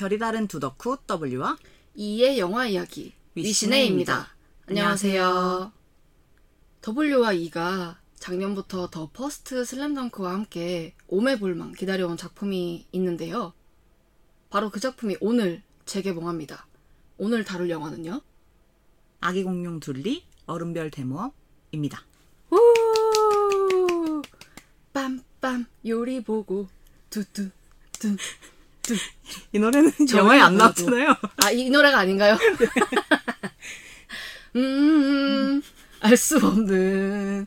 결이 다른 두 덕후 W와 E의 영화 이야기 위시네입니다. 안녕하세요. W와 E가 작년부터 더 퍼스트 슬램덩크와 함께 오매불망 기다려온 작품이 있는데요. 바로 그 작품이 오늘 재개봉합니다. 오늘 다룰 영화는요? 아기 공룡 둘리 얼음별 대모험입니다. 우! 빰빰 요리 보고 두두 두. 두. 이 노래는 영화에 안. 나왔잖아요. 아, 이 노래가 아닌가요? 음, 알 수 없는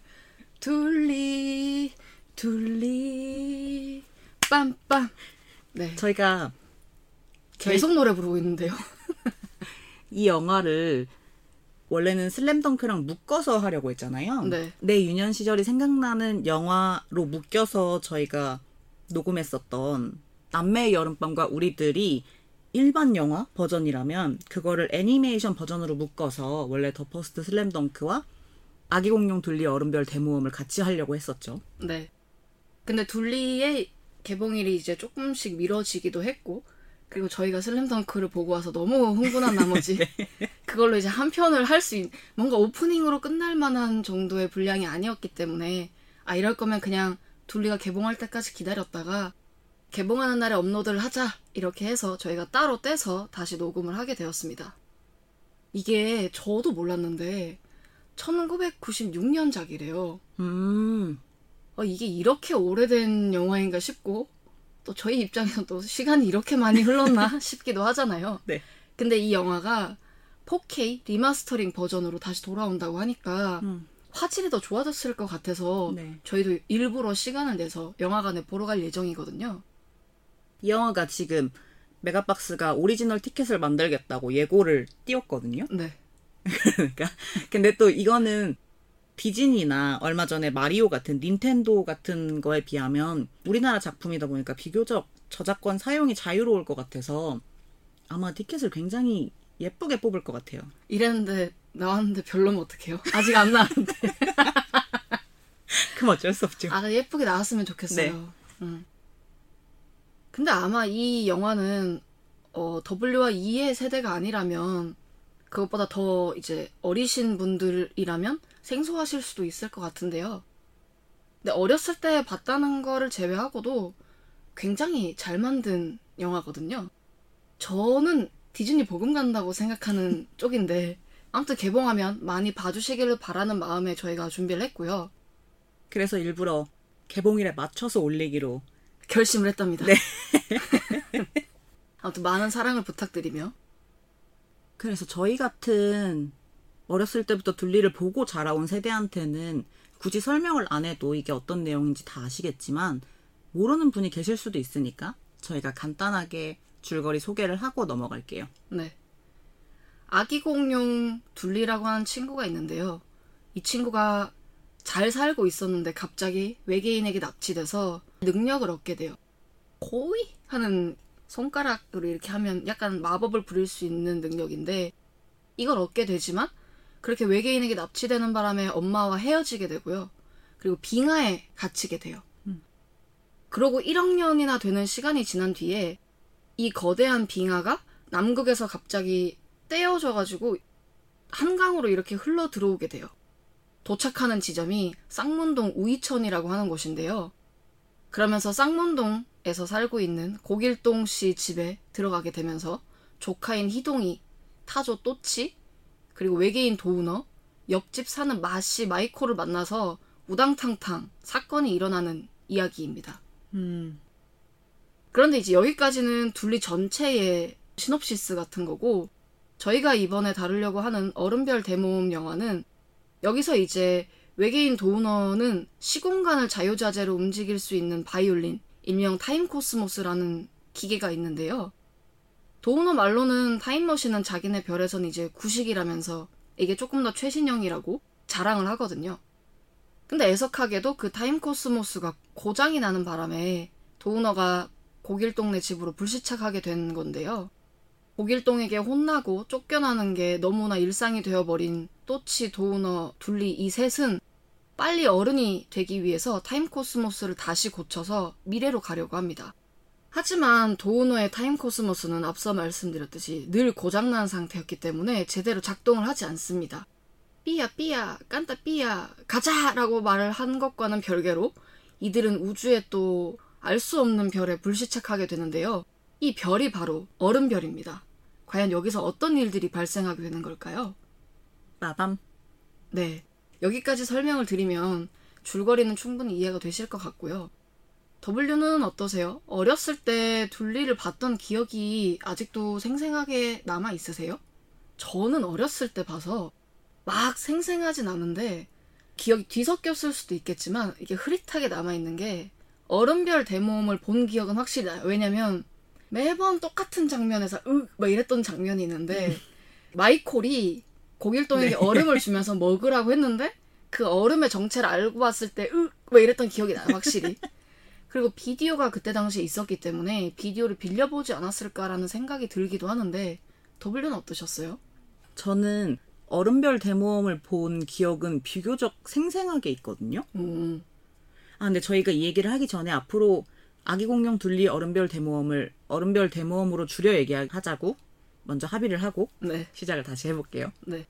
둘리, 둘리, 빰빰. 네. 저희가 계속 노래 부르고 있는데요. 이 영화를 원래는 슬램덩크랑 묶어서 하려고 했잖아요. 네. 내 유년 시절이 생각나는 영화로 묶여서 저희가 녹음했었던 남매의 여름밤과 우리들이 일반 영화 버전이라면 그거를 애니메이션 버전으로 묶어서 원래 더 퍼스트 슬램덩크와 아기 공룡 둘리 얼음별 대모험을 같이 하려고 했었죠. 네. 근데 둘리의 개봉일이 이제 조금씩 미뤄지기도 했고, 그리고 저희가 슬램덩크를 보고 와서 너무 흥분한 나머지, 그걸로 이제 한 편을 할 수 있는, 뭔가 오프닝으로 끝날 만한 정도의 분량이 아니었기 때문에, 아, 이럴 거면 그냥 둘리가 개봉할 때까지 기다렸다가, 개봉하는 날에 업로드를 하자! 이렇게 해서 저희가 따로 떼서 다시 녹음을 하게 되었습니다. 이게 저도 몰랐는데, 1996년작이래요. 음, 어, 이게 이렇게 오래된 영화인가 싶고, 또 저희 입장에서 또 시간이 이렇게 많이 흘렀나 싶기도 하잖아요. 네. 근데 이 영화가 4K 리마스터링 버전으로 다시 돌아온다고 하니까 음. 화질이 더 좋아졌을 것 같아서 네. 저희도 일부러 시간을 내서 영화관에 보러 갈 예정이거든요. 이 영화가 지금 메가박스가 오리지널 티켓을 만들겠다고 예고를 띄웠거든요. 네. 그러니까 근데 또 이거는 디즈니나 얼마 전에 마리오 같은 닌텐도 같은 거에 비하면 우리나라 작품이다 보니까 비교적 저작권 사용이 자유로울 것 같아서 아마 티켓을 굉장히 예쁘게 뽑을 것 같아요. 이랬는데 나왔는데 별로면 어떡해요? 아직 안 나왔는데. 그럼 어쩔 수 없죠. 아, 예쁘게 나왔으면 좋겠어요. 네. 음. 근데 아마 이 영화는 어, W와 E의 세대가 아니라면 그것보다 더 이제 어리신 분들이라면 생소하실 수도 있을 것 같은데요. 근데 어렸을 때 봤다는 거를 제외하고도 굉장히 잘 만든 영화거든요. 저는 디즈니 복음 간다고 생각하는 쪽인데 아무튼 개봉하면 많이 봐주시기를 바라는 마음에 저희가 준비를 했고요. 그래서 일부러 개봉일에 맞춰서 올리기로 결심을 했답니다. 네. 아무튼 많은 사랑을 부탁드리며 그래서 저희 같은 어렸을 때부터 둘리를 보고 자라온 세대한테는 굳이 설명을 안 해도 이게 어떤 내용인지 다 아시겠지만 모르는 분이 계실 수도 있으니까 저희가 간단하게 줄거리 소개를 하고 넘어갈게요. 네. 아기 공룡 둘리라고 하는 친구가 있는데요. 이 친구가 잘 살고 있었는데 갑자기 외계인에게 납치돼서 능력을 얻게 돼요. 고이 하는 손가락으로 이렇게 하면 약간 마법을 부릴 수 있는 능력인데 이걸 얻게 되지만 그렇게 외계인에게 납치되는 바람에 엄마와 헤어지게 되고요. 그리고 빙하에 갇히게 돼요. 그러고 1억 년이나 되는 시간이 지난 뒤에 이 거대한 빙하가 남극에서 갑자기 떼어져가지고 한강으로 이렇게 흘러 들어오게 돼요. 도착하는 지점이 쌍문동 우이천이라고 하는 곳인데요. 그러면서 쌍문동에서 살고 있는 고길동 씨 집에 들어가게 되면서 조카인 희동이, 타조 또치, 그리고 외계인 도우너, 옆집 사는 마씨 마이코를 만나서 우당탕탕 사건이 일어나는 이야기입니다. 음, 그런데 이제 여기까지는 둘리 전체의 시놉시스 같은 거고 저희가 이번에 다루려고 하는 얼음별 대모험 영화는 여기서 이제 외계인 도우너는 시공간을 자유자재로 움직일 수 있는 바이올린, 일명 타임코스모스라는 기계가 있는데요. 도우너 말로는 타임머신은 자기네 별에선 이제 구식이라면서 이게 조금 더 최신형이라고 자랑을 하거든요. 근데 애석하게도 그 타임코스모스가 고장이 나는 바람에 도우너가 고길동네 집으로 불시착하게 된 건데요. 고길동에게 혼나고 쫓겨나는 게 너무나 일상이 되어버린 또치, 도우너, 둘리 이 셋은 빨리 어른이 되기 위해서 타임코스모스를 다시 고쳐서 미래로 가려고 합니다. 하지만 도우너의 타임 코스모스는 앞서 말씀드렸듯이 늘 고장난 상태였기 때문에 제대로 작동을 하지 않습니다. 삐야 삐야 깐따 삐야 가자 라고 말을 한 것과는 별개로 이들은 우주에 또 알 수 없는 별에 불시착하게 되는데요. 이 별이 바로 얼음별입니다. 과연 여기서 어떤 일들이 발생하게 되는 걸까요? 빠밤. 네. 여기까지 설명을 드리면 줄거리는 충분히 이해가 되실 것 같고요. W는 어떠세요? 어렸을 때 둘리를 봤던 기억이 아직도 생생하게 남아 있으세요? 저는 어렸을 때 봐서 막 생생하진 않은데 기억이 뒤섞였을 수도 있겠지만 이게 흐릿하게 남아 있는 게 얼음별 대모험을 본 기억은 확실히 나요. 왜냐면 매번 똑같은 장면에서 으막 이랬던 장면이 있는데 마이콜이 고길동에게 네. 얼음을 주면서 먹으라고 했는데 그 얼음의 정체를 알고 봤을 때으막 이랬던 기억이 나요. 확실히. 그리고 비디오가 그때 당시에 있었기 때문에 비디오를 빌려보지 않았을까라는 생각이 들기도 하는데 더블유는 어떠셨어요? 저는 얼음별 대모험을 본 기억은 비교적 생생하게 있거든요. 음, 아, 근데 저희가 이 얘기를 하기 전에 앞으로 아기 공룡 둘리 얼음별 대모험을 얼음별 대모험으로 줄여 얘기하자고 먼저 합의를 하고 네, 시작을 다시 해볼게요. 네.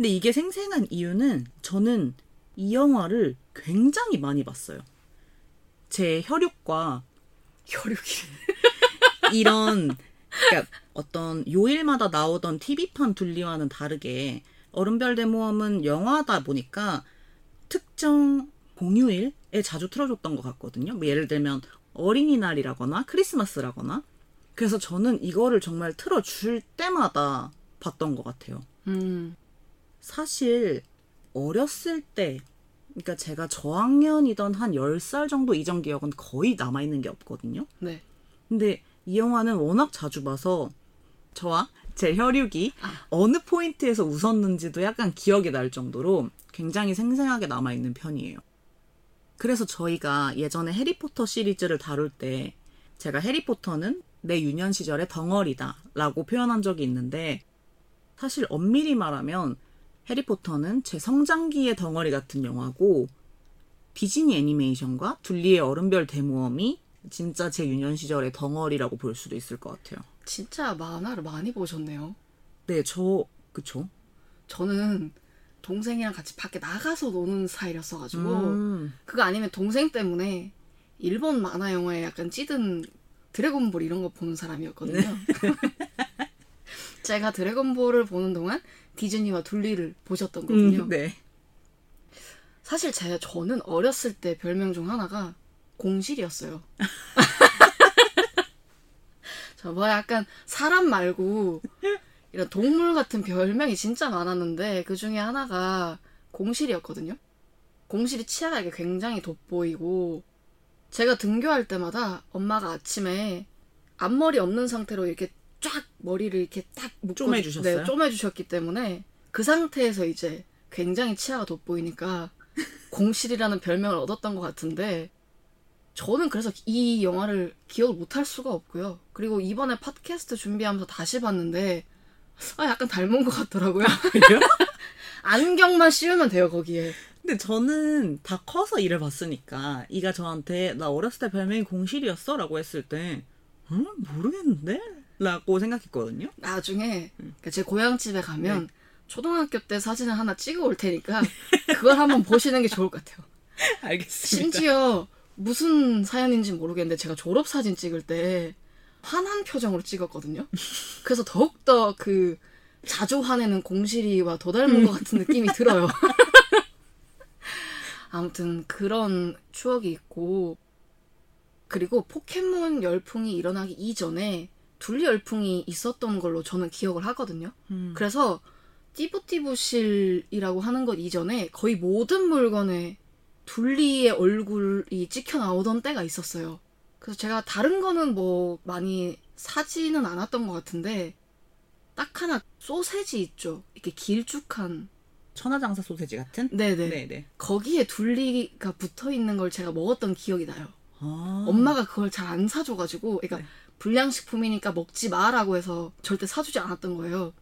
근데 이게 생생한 이유는 저는 이 영화를 굉장히 많이 봤어요. 제 혈육과 혈육이. 이런 그러니까 어떤 요일마다 나오던 TV판 둘리와는 다르게 얼음별 대모험은 영화다 보니까 특정 공휴일에 자주 틀어줬던 것 같거든요. 뭐 예를 들면 어린이날이라거나 크리스마스라거나 그래서 저는 이거를 정말 틀어줄 때마다 봤던 것 같아요. 음, 사실 어렸을 때 그러니까 제가 저학년이던 한 10살 정도 이전 기억은 거의 남아 있는 게 없거든요. 네. 근데 이 영화는 워낙 자주 봐서 저와 제 혈육이 어느 포인트에서 웃었는지도 약간 기억이 날 정도로 굉장히 생생하게 남아 있는 편이에요. 그래서 저희가 예전에 해리포터 시리즈를 다룰 때 제가 해리포터는 내 유년 시절의 덩어리다 라고 표현한 적이 있는데 사실 엄밀히 말하면 해리포터는 제 성장기의 덩어리 같은 영화고 디즈니 애니메이션과 둘리의 얼음별 대모험이 진짜 제 유년 시절의 덩어리라고 볼 수도 있을 것 같아요. 진짜 만화를 많이 보셨네요. 네, 저 그쵸? 저는 동생이랑 같이 밖에 나가서 노는 스타일이었어가지고 음, 그거 아니면 동생 때문에 일본 만화 영화에 약간 찌든 드래곤볼 이런 거 보는 사람이었거든요. 제가 드래곤볼을 보는 동안 디즈니와 둘리를 보셨던 거군요. 음, 네. 사실 제 저는 어렸을 때 별명 중 하나가 공실이었어요. 저뭐 약간 사람 말고 이런 동물 같은 별명이 진짜 많았는데 그 중에 하나가 공실이었거든요. 공실이 치아가 이게 굉장히 돋보이고 제가 등교할 때마다 엄마가 아침에 앞머리 없는 상태로 이렇게 쫙 머리를 이렇게 딱 묶어 쪼매 주셨어요? 네, 쪼매 주셨기 때문에 그 상태에서 이제 굉장히 치아가 돋보이니까 공실이라는 별명을 얻었던 것 같은데 저는 그래서 이 영화를 기억을 못할 수가 없고요. 그리고 이번에 팟캐스트 준비하면서 다시 봤는데 아 약간 닮은 것 같더라고요. 그래요? 안경만 씌우면 돼요 거기에. 근데 저는 다 커서 이를 봤으니까 이가 저한테 나 어렸을 때 별명이 공실이었어? 라고 했을 때 음, 모르겠는데? 라고 생각했거든요. 나중에 그러니까 제 고향집에 가면 초등학교 때 사진을 하나 찍어 올 테니까 그걸 한번 보시는 게 좋을 것 같아요. 알겠습니다. 심지어 무슨 사연인지 모르겠는데 제가 졸업 사진 찍을 때 화난 표정으로 찍었거든요. 그래서 더욱더 그 자주 화내는 공실이와 더 닮은 것 같은 느낌이 들어요. 아무튼 그런 추억이 있고 그리고 포켓몬 열풍이 일어나기 이전에 둘리 열풍이 있었던 걸로 저는 기억을 하거든요. 음. 그래서 띠부띠부실이라고 하는 것 이전에 거의 모든 물건에 둘리의 얼굴이 찍혀 나오던 때가 있었어요. 그래서 제가 다른 거는 뭐 많이 사지는 않았던 것 같은데 딱 하나 소세지 있죠. 이렇게 길쭉한 천하장사 소세지 같은? 네네 네네. 거기에 둘리가 붙어 있는 걸 제가 먹었던 기억이 나요. 아. 엄마가 그걸 잘 안 사줘가지고, 그러니까 네. 불량식품이니까 먹지 마라고 해서 절대 사주지 않았던 거예요.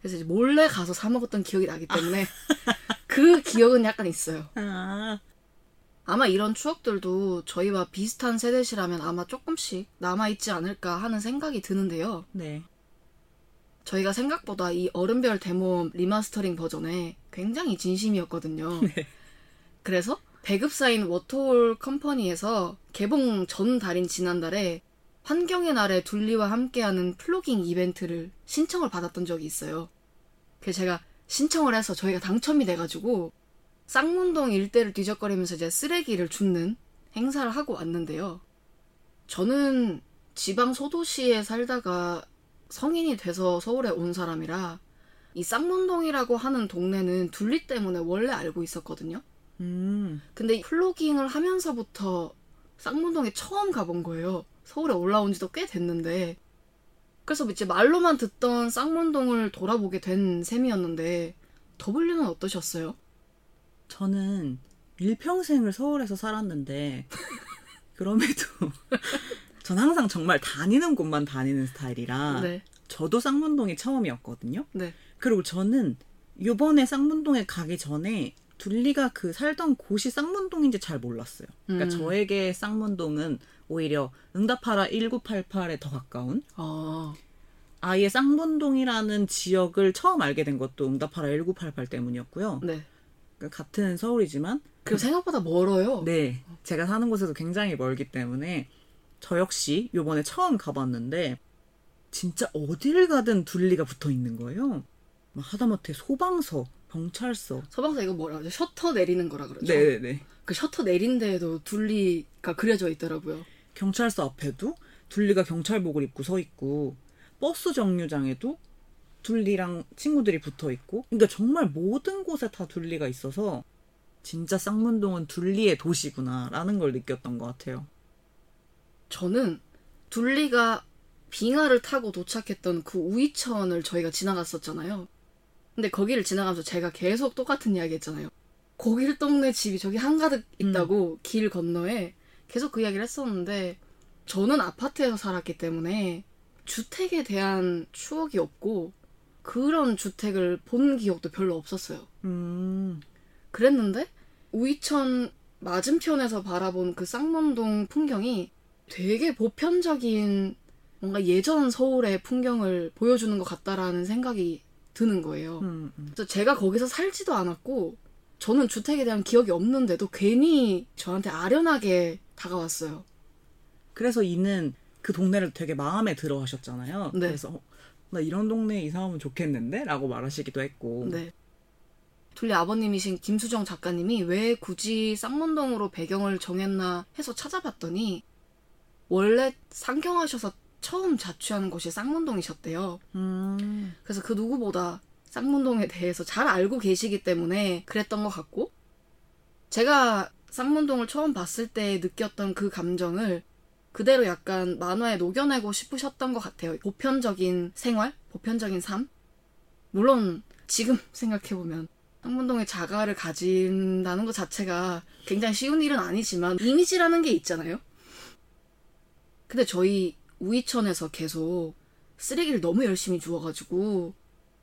그래서 이제 몰래 가서 사 먹었던 기억이 나기 때문에 그 기억은 약간 있어요. 아. 아마 이런 추억들도 저희와 비슷한 세대시라면 아마 조금씩 남아있지 않을까 하는 생각이 드는데요. 네. 저희가 생각보다 이 얼음별 대모험 리마스터링 버전에 굉장히 진심이었거든요. 그래서 배급사인 워터홀 컴퍼니에서 개봉 전 달인 지난달에 환경의 날에 둘리와 함께하는 플로깅 이벤트를 신청을 받았던 적이 있어요. 그래서 제가 신청을 해서 저희가 당첨이 돼가지고 쌍문동 일대를 뒤적거리면서 이제 쓰레기를 줍는 행사를 하고 왔는데요. 저는 지방 소도시에 살다가 성인이 돼서 서울에 온 사람이라 이 쌍문동이라고 하는 동네는 둘리 때문에 원래 알고 있었거든요. 음. 근데 플로깅을 하면서부터 쌍문동에 처음 가본 거예요. 서울에 올라온 지도 꽤 됐는데. 그래서 이제 말로만 듣던 쌍문동을 돌아보게 된 셈이었는데, 더블유는 어떠셨어요? 저는 일평생을 서울에서 살았는데 그럼에도 전 항상 정말 다니는 곳만 다니는 스타일이라 네. 저도 쌍문동이 처음이었거든요. 네. 그리고 저는 요번에 쌍문동에 가기 전에 둘리가 그 살던 곳이 쌍문동인지 잘 몰랐어요. 그러니까 음. 저에게 쌍문동은 오히려 응답하라 1988에 더 가까운 아, 아예 쌍문동이라는 지역을 처음 알게 된 것도 응답하라 1988 때문이었고요. 네. 그러니까 같은 서울이지만 그리고 생각보다 멀어요. 네, 제가 사는 곳에서 굉장히 멀기 때문에 저 역시 요번에 처음 가봤는데 진짜 어딜 가든 둘리가 붙어 있는 거예요. 막 하다못해 소방서, 경찰서. 서방사 이거 뭐라 그러죠? 셔터 내리는 거라 그러죠? 네네네. 그 셔터 내린 데에도 둘리가 그려져 있더라고요. 경찰서 앞에도 둘리가 경찰복을 입고 서 있고 버스 정류장에도 둘리랑 친구들이 붙어 있고 그러니까 정말 모든 곳에 다 둘리가 있어서 진짜 쌍문동은 둘리의 도시구나라는 걸 느꼈던 것 같아요. 저는 둘리가 빙하를 타고 도착했던 그 우이천을 저희가 지나갔었잖아요. 근데 거기를 지나가면서 제가 계속 똑같은 이야기 했잖아요. 거길 동네 집이 저기 한가득 있다고 길 건너에 계속 그 이야기를 했었는데 저는 아파트에서 살았기 때문에 주택에 대한 추억이 없고 그런 주택을 본 기억도 별로 없었어요. 음, 그랬는데 우이천 맞은편에서 바라본 그 쌍문동 풍경이 되게 보편적인 뭔가 예전 서울의 풍경을 보여주는 것 같다라는 생각이 드는 거예요. 음, 음. 그래서 제가 거기서 살지도 않았고 저는 주택에 대한 기억이 없는데도 괜히 저한테 아련하게 다가왔어요. 그래서 이는 그 동네를 되게 마음에 들어 하셨잖아요. 네. 그래서 어, 나 이런 동네에 이사 오면 좋겠는데? 라고 말하시기도 했고. 네. 둘리 아버님이신 김수정 작가님이 왜 굳이 쌍문동으로 배경을 정했나 해서 찾아봤더니 원래 상경하셔서 처음 자취하는 곳이 쌍문동이셨대요. 음, 그래서 그 누구보다 쌍문동에 대해서 잘 알고 계시기 때문에 그랬던 것 같고 제가 쌍문동을 처음 봤을 때 느꼈던 그 감정을 그대로 약간 만화에 녹여내고 싶으셨던 것 같아요. 보편적인 생활, 보편적인 삶. 물론 지금 생각해보면 쌍문동에 자가를 가진다는 것 자체가 굉장히 쉬운 일은 아니지만 이미지라는 게 있잖아요. 근데 저희 우이천에서 계속 쓰레기를 너무 열심히 주워가지고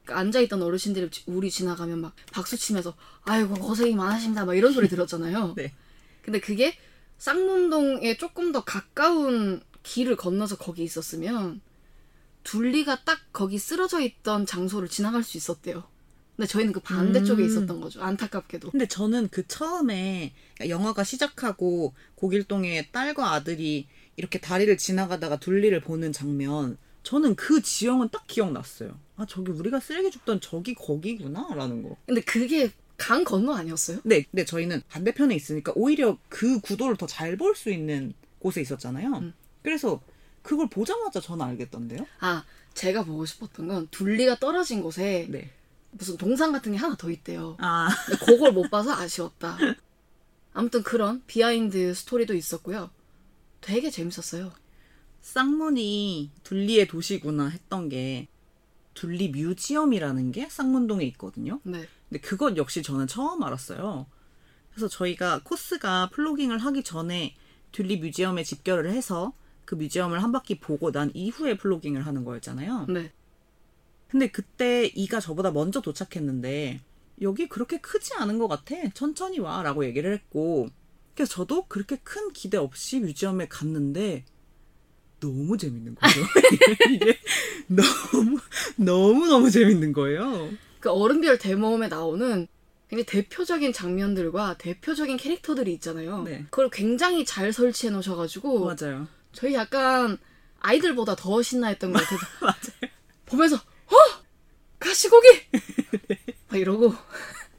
그러니까 앉아있던 어르신들이 우리 지나가면 막 박수 치면서 아이고 고생이 많으십니다 막 이런 소리 들었잖아요. 네. 근데 그게 쌍문동에 조금 더 가까운 길을 건너서 거기 있었으면 둘리가 딱 거기 쓰러져 있던 장소를 지나갈 수 있었대요. 근데 저희는 그 반대쪽에 음. 있었던 거죠. 안타깝게도. 근데 저는 그 처음에 영화가 시작하고 고길동에 딸과 아들이 이렇게 다리를 지나가다가 둘리를 보는 장면, 저는 그 지형은 딱 기억났어요. 아, 저기 우리가 쓰레기 줍던 저기 거기구나? 라는 거. 근데 그게 강 건너 아니었어요? 네, 근데 저희는 반대편에 있으니까 오히려 그 구도를 더 잘 볼 수 있는 곳에 있었잖아요. 음. 그래서 그걸 보자마자 저는 알겠던데요? 아, 제가 보고 싶었던 건 둘리가 떨어진 곳에 네. 무슨 동상 같은 게 하나 더 있대요. 아, 근데 그걸 못 봐서 아쉬웠다. 아무튼 그런 비하인드 스토리도 있었고요. 되게 재밌었어요. 쌍문이 둘리의 도시구나 했던 게 둘리 뮤지엄이라는 게 쌍문동에 있거든요. 네. 근데 그것 역시 저는 처음 알았어요. 그래서 저희가 코스가 플로깅을 하기 전에 둘리 뮤지엄에 집결을 해서 그 뮤지엄을 한 바퀴 보고 난 이후에 플로깅을 하는 거였잖아요. 네. 근데 그때 이가 저보다 먼저 도착했는데 여기 그렇게 크지 않은 것 같아. 천천히 와 라고 얘기를 했고 그래서 저도 그렇게 큰 기대 없이 뮤지엄에 갔는데 너무 재밌는 거죠. 이게 너무 너무 너무 재밌는 거예요. 그 어른별 대모험에 나오는 굉장히 대표적인 장면들과 대표적인 캐릭터들이 있잖아요. 네. 그걸 굉장히 잘 설치해 놓으셔가지고 맞아요. 저희 약간 아이들보다 더 신나했던 것 같아요. 맞아요. 보면서 어 가시고기 막 이러고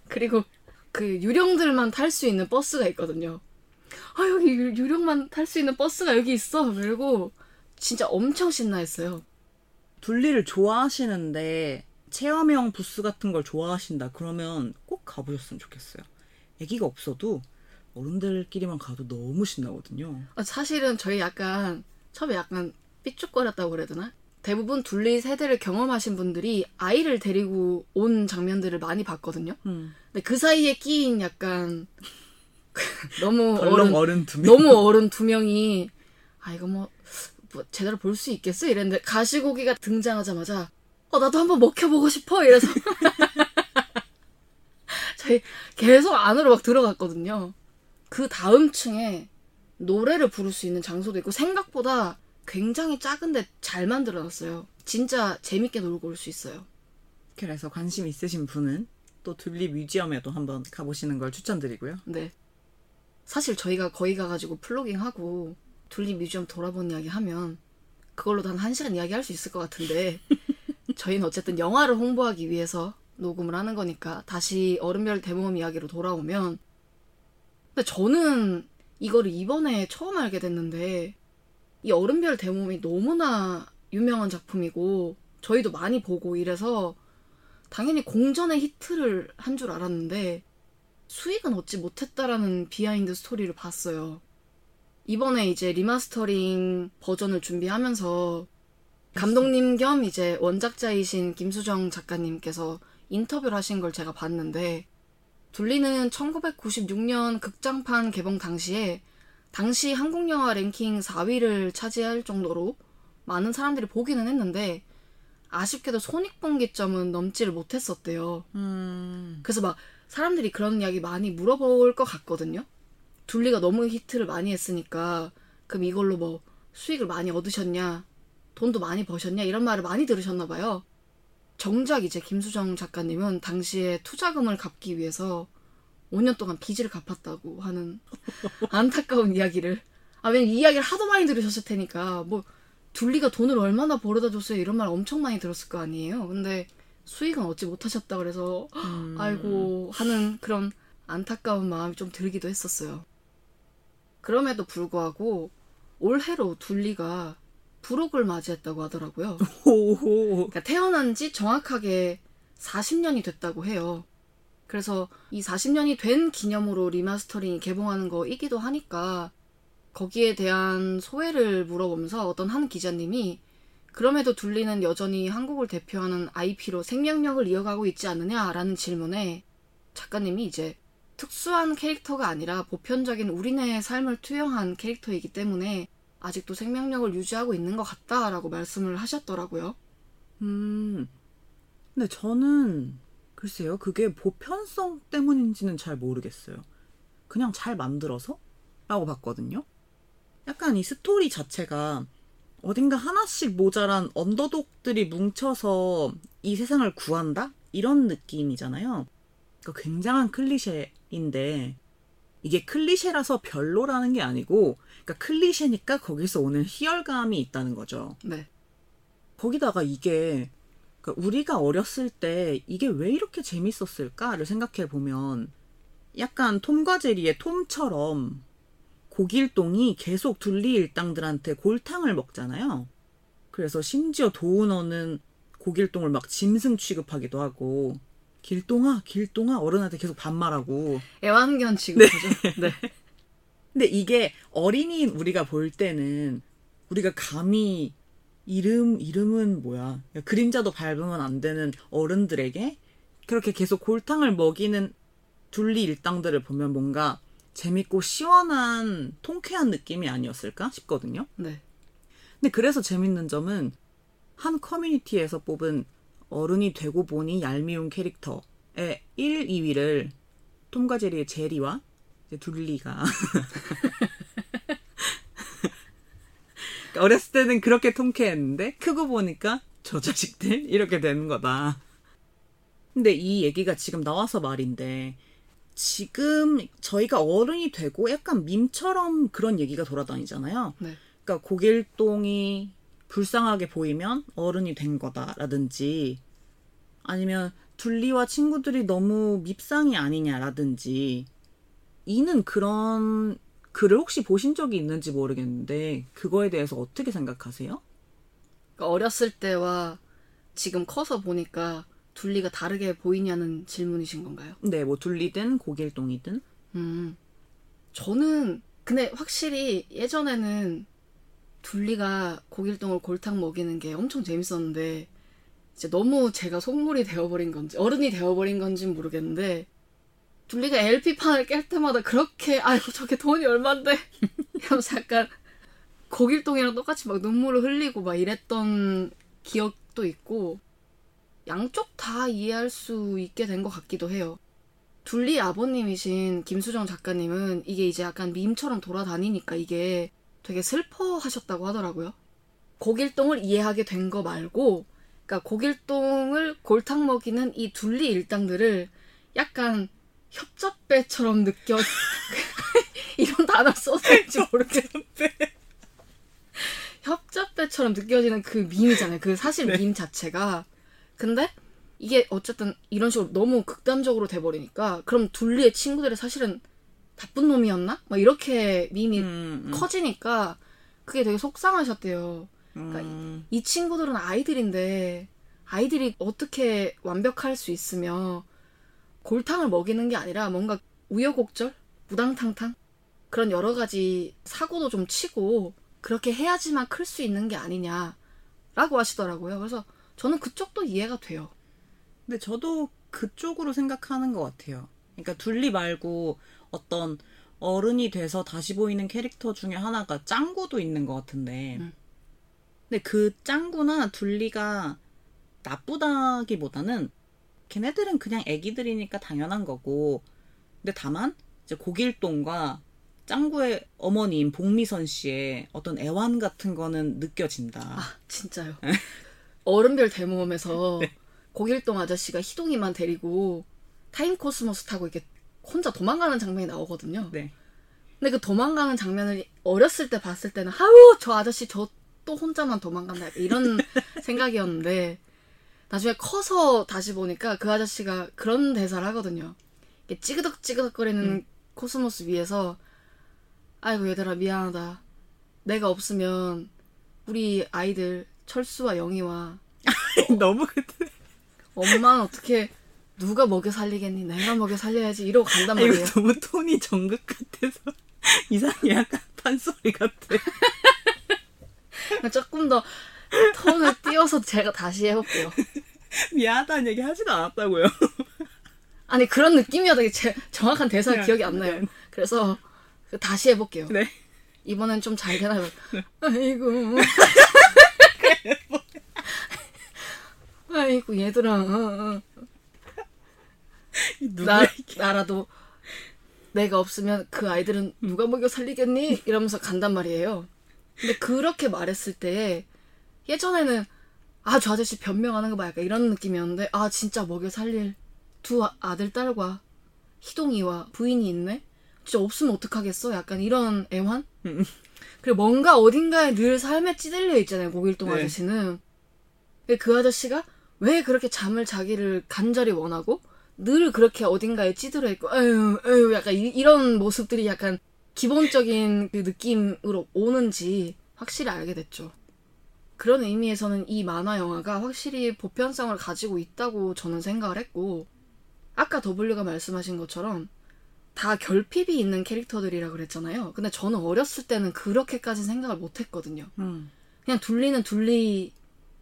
그리고 그 유령들만 탈 수 있는 버스가 있거든요. 아 여기 유- 유령만 탈 수 있는 버스가 여기 있어. 그리고 진짜 엄청 신나했어요. 둘리를 좋아하시는데 체험형 부스 같은 걸 좋아하신다. 그러면 꼭 가보셨으면 좋겠어요. 아기가 없어도 어른들끼리만 가도 너무 신나거든요. 아, 사실은 저희 약간 처음에 약간 삐죽거렸다고 그래야 되나? 대부분 둘리 세대를 경험하신 분들이 아이를 데리고 온 장면들을 많이 봤거든요. 음. 근데 그 사이에 끼인 약간 너무 어른 어른 두 명. 너무 어른 두 명이 아 이거 뭐, 뭐 제대로 볼 수 있겠어 이랬는데 가시고기가 등장하자마자 어 나도 한번 먹혀보고 싶어 이래서 저희 계속 안으로 막 들어갔거든요. 그 다음 층에 노래를 부를 수 있는 장소도 있고 생각보다 굉장히 작은데 잘 만들어놨어요. 진짜 재밌게 놀고 올 수 있어요. 그래서 관심 있으신 분은 또 둘리 뮤지엄에도 한번 가보시는 걸 추천드리고요. 네. 사실 저희가 거기 가가지고 플로깅하고 둘리 뮤지엄 돌아본 이야기 하면 그걸로도 한 1시간 이야기 할 수 있을 것 같은데 저희는 어쨌든 영화를 홍보하기 위해서 녹음을 하는 거니까 다시 어른별 대모험 이야기로 돌아오면 근데 저는 이거를 이번에 처음 알게 됐는데 이 어른별 대모험이 너무나 유명한 작품이고 저희도 많이 보고 이래서 당연히 공전의 히트를 한 줄 알았는데 수익은 얻지 못했다라는 비하인드 스토리를 봤어요. 이번에 이제 리마스터링 버전을 준비하면서 감독님 겸 이제 원작자이신 김수정 작가님께서 인터뷰를 하신 걸 제가 봤는데 둘리는 1996년 극장판 개봉 당시에 당시 한국 영화 랭킹 4위를 차지할 정도로 많은 사람들이 보기는 했는데 아쉽게도 손익분기점은 넘지를 못했었대요. 음, 그래서 막 사람들이 그런 이야기 많이 물어볼 것 같거든요. 둘리가 너무 히트를 많이 했으니까 그럼 이걸로 뭐 수익을 많이 얻으셨냐, 돈도 많이 버셨냐 이런 말을 많이 들으셨나 봐요. 정작 이제 김수정 작가님은 당시에 투자금을 갚기 위해서 5년 동안 빚을 갚았다고 하는 안타까운 이야기를 아 왜냐면 이 이야기를 하도 많이 들으셨을 테니까 뭐 둘리가 돈을 얼마나 벌어다 줬어요 이런 말 엄청 많이 들었을 거 아니에요. 근데 수익은 얻지 못하셨다 그래서 음. 아이고 하는 그런 안타까운 마음이 좀 들기도 했었어요. 그럼에도 불구하고 올해로 둘리가 불혹을 맞이했다고 하더라고요. 그러니까 태어난 지 정확하게 40년이 됐다고 해요. 그래서 이 40년이 된 기념으로 리마스터링이 개봉하는 거이기도 하니까 거기에 대한 소회를 물어보면서 어떤 한 기자님이 그럼에도 둘리는 여전히 한국을 대표하는 IP로 생명력을 이어가고 있지 않느냐라는 질문에 작가님이 이제 특수한 캐릭터가 아니라 보편적인 우리네의 삶을 투영한 캐릭터이기 때문에 아직도 생명력을 유지하고 있는 것 같다라고 말씀을 하셨더라고요. 음, 근데 저는 글쎄요, 그게 보편성 때문인지는 잘 모르겠어요. 그냥 잘 만들어서? 라고 봤거든요. 약간 이 스토리 자체가 어딘가 하나씩 모자란 언더독들이 뭉쳐서 이 세상을 구한다? 이런 느낌이잖아요. 그러니까 굉장한 클리셰인데, 이게 클리셰라서 별로라는 게 아니고, 그러니까 클리셰니까 거기서 오는 희열감이 있다는 거죠. 네. 거기다가 이게 그러니까 우리가 어렸을 때 이게 왜 이렇게 재밌었을까를 생각해 보면 약간 톰과 제리의 톰처럼 고길동이 계속 둘리 일당들한테 골탕을 먹잖아요. 그래서 심지어 도우너는 고길동을 막 짐승 취급하기도 하고 길동아 길동아 어른한테 계속 반말하고 애완견 취급하죠. 네. 근데 이게 어린이인 우리가 볼 때는 우리가 감히 이름 이름은 뭐야 그림자도 밟으면 안 되는 어른들에게 그렇게 계속 골탕을 먹이는 둘리 일당들을 보면 뭔가 재밌고 시원한 통쾌한 느낌이 아니었을까 싶거든요. 네. 근데 그래서 재밌는 점은 한 커뮤니티에서 뽑은 어른이 되고 보니 얄미운 캐릭터의 1, 2위를 톰과 제리의 제리와 둘리가 어렸을 때는 그렇게 통쾌했는데 크고 보니까 저 자식들 이렇게 되는 거다. 근데 이 얘기가 지금 나와서 말인데 지금 저희가 어른이 되고 약간 밈처럼 그런 얘기가 돌아다니잖아요. 네. 그러니까 고길동이 불쌍하게 보이면 어른이 된 거다라든지 아니면 둘리와 친구들이 너무 밉상이 아니냐라든지 이는 그런 글을 혹시 보신 적이 있는지 모르겠는데 그거에 대해서 어떻게 생각하세요? 그러니까 어렸을 때와 지금 커서 보니까 둘리가 다르게 보이냐는 질문이신 건가요? 네, 뭐 둘리든 고길동이든 음. 저는 근데 확실히 예전에는 둘리가 고길동을 골탕 먹이는 게 엄청 재밌었는데 이제 너무 제가 속물이 되어버린 건지 어른이 되어버린 건지는 모르겠는데 둘리가 LP판을 깰 때마다 그렇게 아이고 저게 돈이 얼만데 이러면서 약간 고길동이랑 똑같이 막 눈물을 흘리고 막 이랬던 기억도 있고 양쪽 다 이해할 수 있게 된 것 같기도 해요. 둘리 아버님이신 김수정 작가님은 이게 이제 약간 밈처럼 돌아다니니까 이게 되게 슬퍼하셨다고 하더라고요. 고길동을 이해하게 된 거 말고, 그러니까 고길동을 골탕 먹이는 이 둘리 일당들을 약간 협잡배처럼 느껴 이런 단어 써서인지 모르겠는데 협잡배처럼 느껴지는 그 밈이잖아요. 그 사실 밈 자체가 근데 이게 어쨌든 이런 식으로 너무 극단적으로 돼버리니까 그럼 둘리의 친구들이 사실은 나쁜 놈이었나? 막 이렇게 밈이 음, 음, 커지니까 그게 되게 속상하셨대요. 그러니까 음, 이 친구들은 아이들인데 아이들이 어떻게 완벽할 수 있으며 골탕을 먹이는 게 아니라 뭔가 우여곡절, 무당탕탕 그런 여러 가지 사고도 좀 치고 그렇게 해야지만 클 수 있는 게 아니냐라고 하시더라고요. 그래서 저는 그쪽도 이해가 돼요. 근데 저도 그쪽으로 생각하는 것 같아요. 그러니까 둘리 말고 어떤 어른이 돼서 다시 보이는 캐릭터 중에 하나가 짱구도 있는 것 같은데. 음. 근데 그 짱구나 둘리가 나쁘다기보다는 걔네들은 그냥 애기들이니까 당연한 거고. 근데 다만 이제 고길동과 짱구의 어머니인 복미선 씨의 어떤 애환 같은 거는 느껴진다. 아 진짜요. 얼음별 대모험에서 네. 고길동 아저씨가 희동이만 데리고 타임 코스모스 타고 이렇게 혼자 도망가는 장면이 나오거든요. 네. 근데 그 도망가는 장면을 어렸을 때 봤을 때는 아우 저 아저씨 저 또 혼자만 도망간다 이런 생각이었는데 나중에 커서 다시 보니까 그 아저씨가 그런 대사를 하거든요. 찌그덕찌그덕거리는 음. 코스모스 위에서 아이고 얘들아 미안하다. 내가 없으면 우리 아이들 철수와 영희와 너무 그때 엄마는 어떻게 누가 먹여 살리겠니? 내가 먹여 살려야지 이러고 간단 말이에요. 너무 톤이 정극 같아서 이상해 약간 판소리 같아. 조금 더 톤을 띄워서 제가 다시 해볼게요. 미안하다는 얘기 하지도 않았다고요. 아니 그런 느낌이어도 제 정확한 대사가 네, 기억이 안 나요. 네. 그래서 다시 해볼게요. 네. 이번엔 좀 잘 되나요? 아이고. 아이고 얘들아. 나? 나라도 내가 없으면 그 아이들은 누가 먹여 살리겠니? 이러면서 간단 말이에요. 근데 그렇게 말했을 때 예전에는 아 저 아저씨 변명하는 거 봐 약간 이런 느낌이었는데 아 진짜 먹여 살릴 두 아- 아들 딸과 희동이와 부인이 있네. 진짜 없으면 어떡하겠어? 약간 이런 애환? 음. 그리고 뭔가 어딘가에 늘 삶에 찌들려 있잖아요. 고길동 네. 아저씨는. 근데 그 아저씨가 왜 그렇게 잠을 자기를 간절히 원하고 늘 그렇게 어딘가에 찌들어 있고 에휴 에휴 약간 이, 이런 모습들이 약간 기본적인 그 느낌으로 오는지 확실히 알게 됐죠. 그런 의미에서는 이 만화 영화가 확실히 보편성을 가지고 있다고 저는 생각을 했고 아까 W가 말씀하신 것처럼 다 결핍이 있는 캐릭터들이라 그랬잖아요. 근데 저는 어렸을 때는 그렇게까지 생각을 못 했거든요. 음. 그냥 둘리는 둘리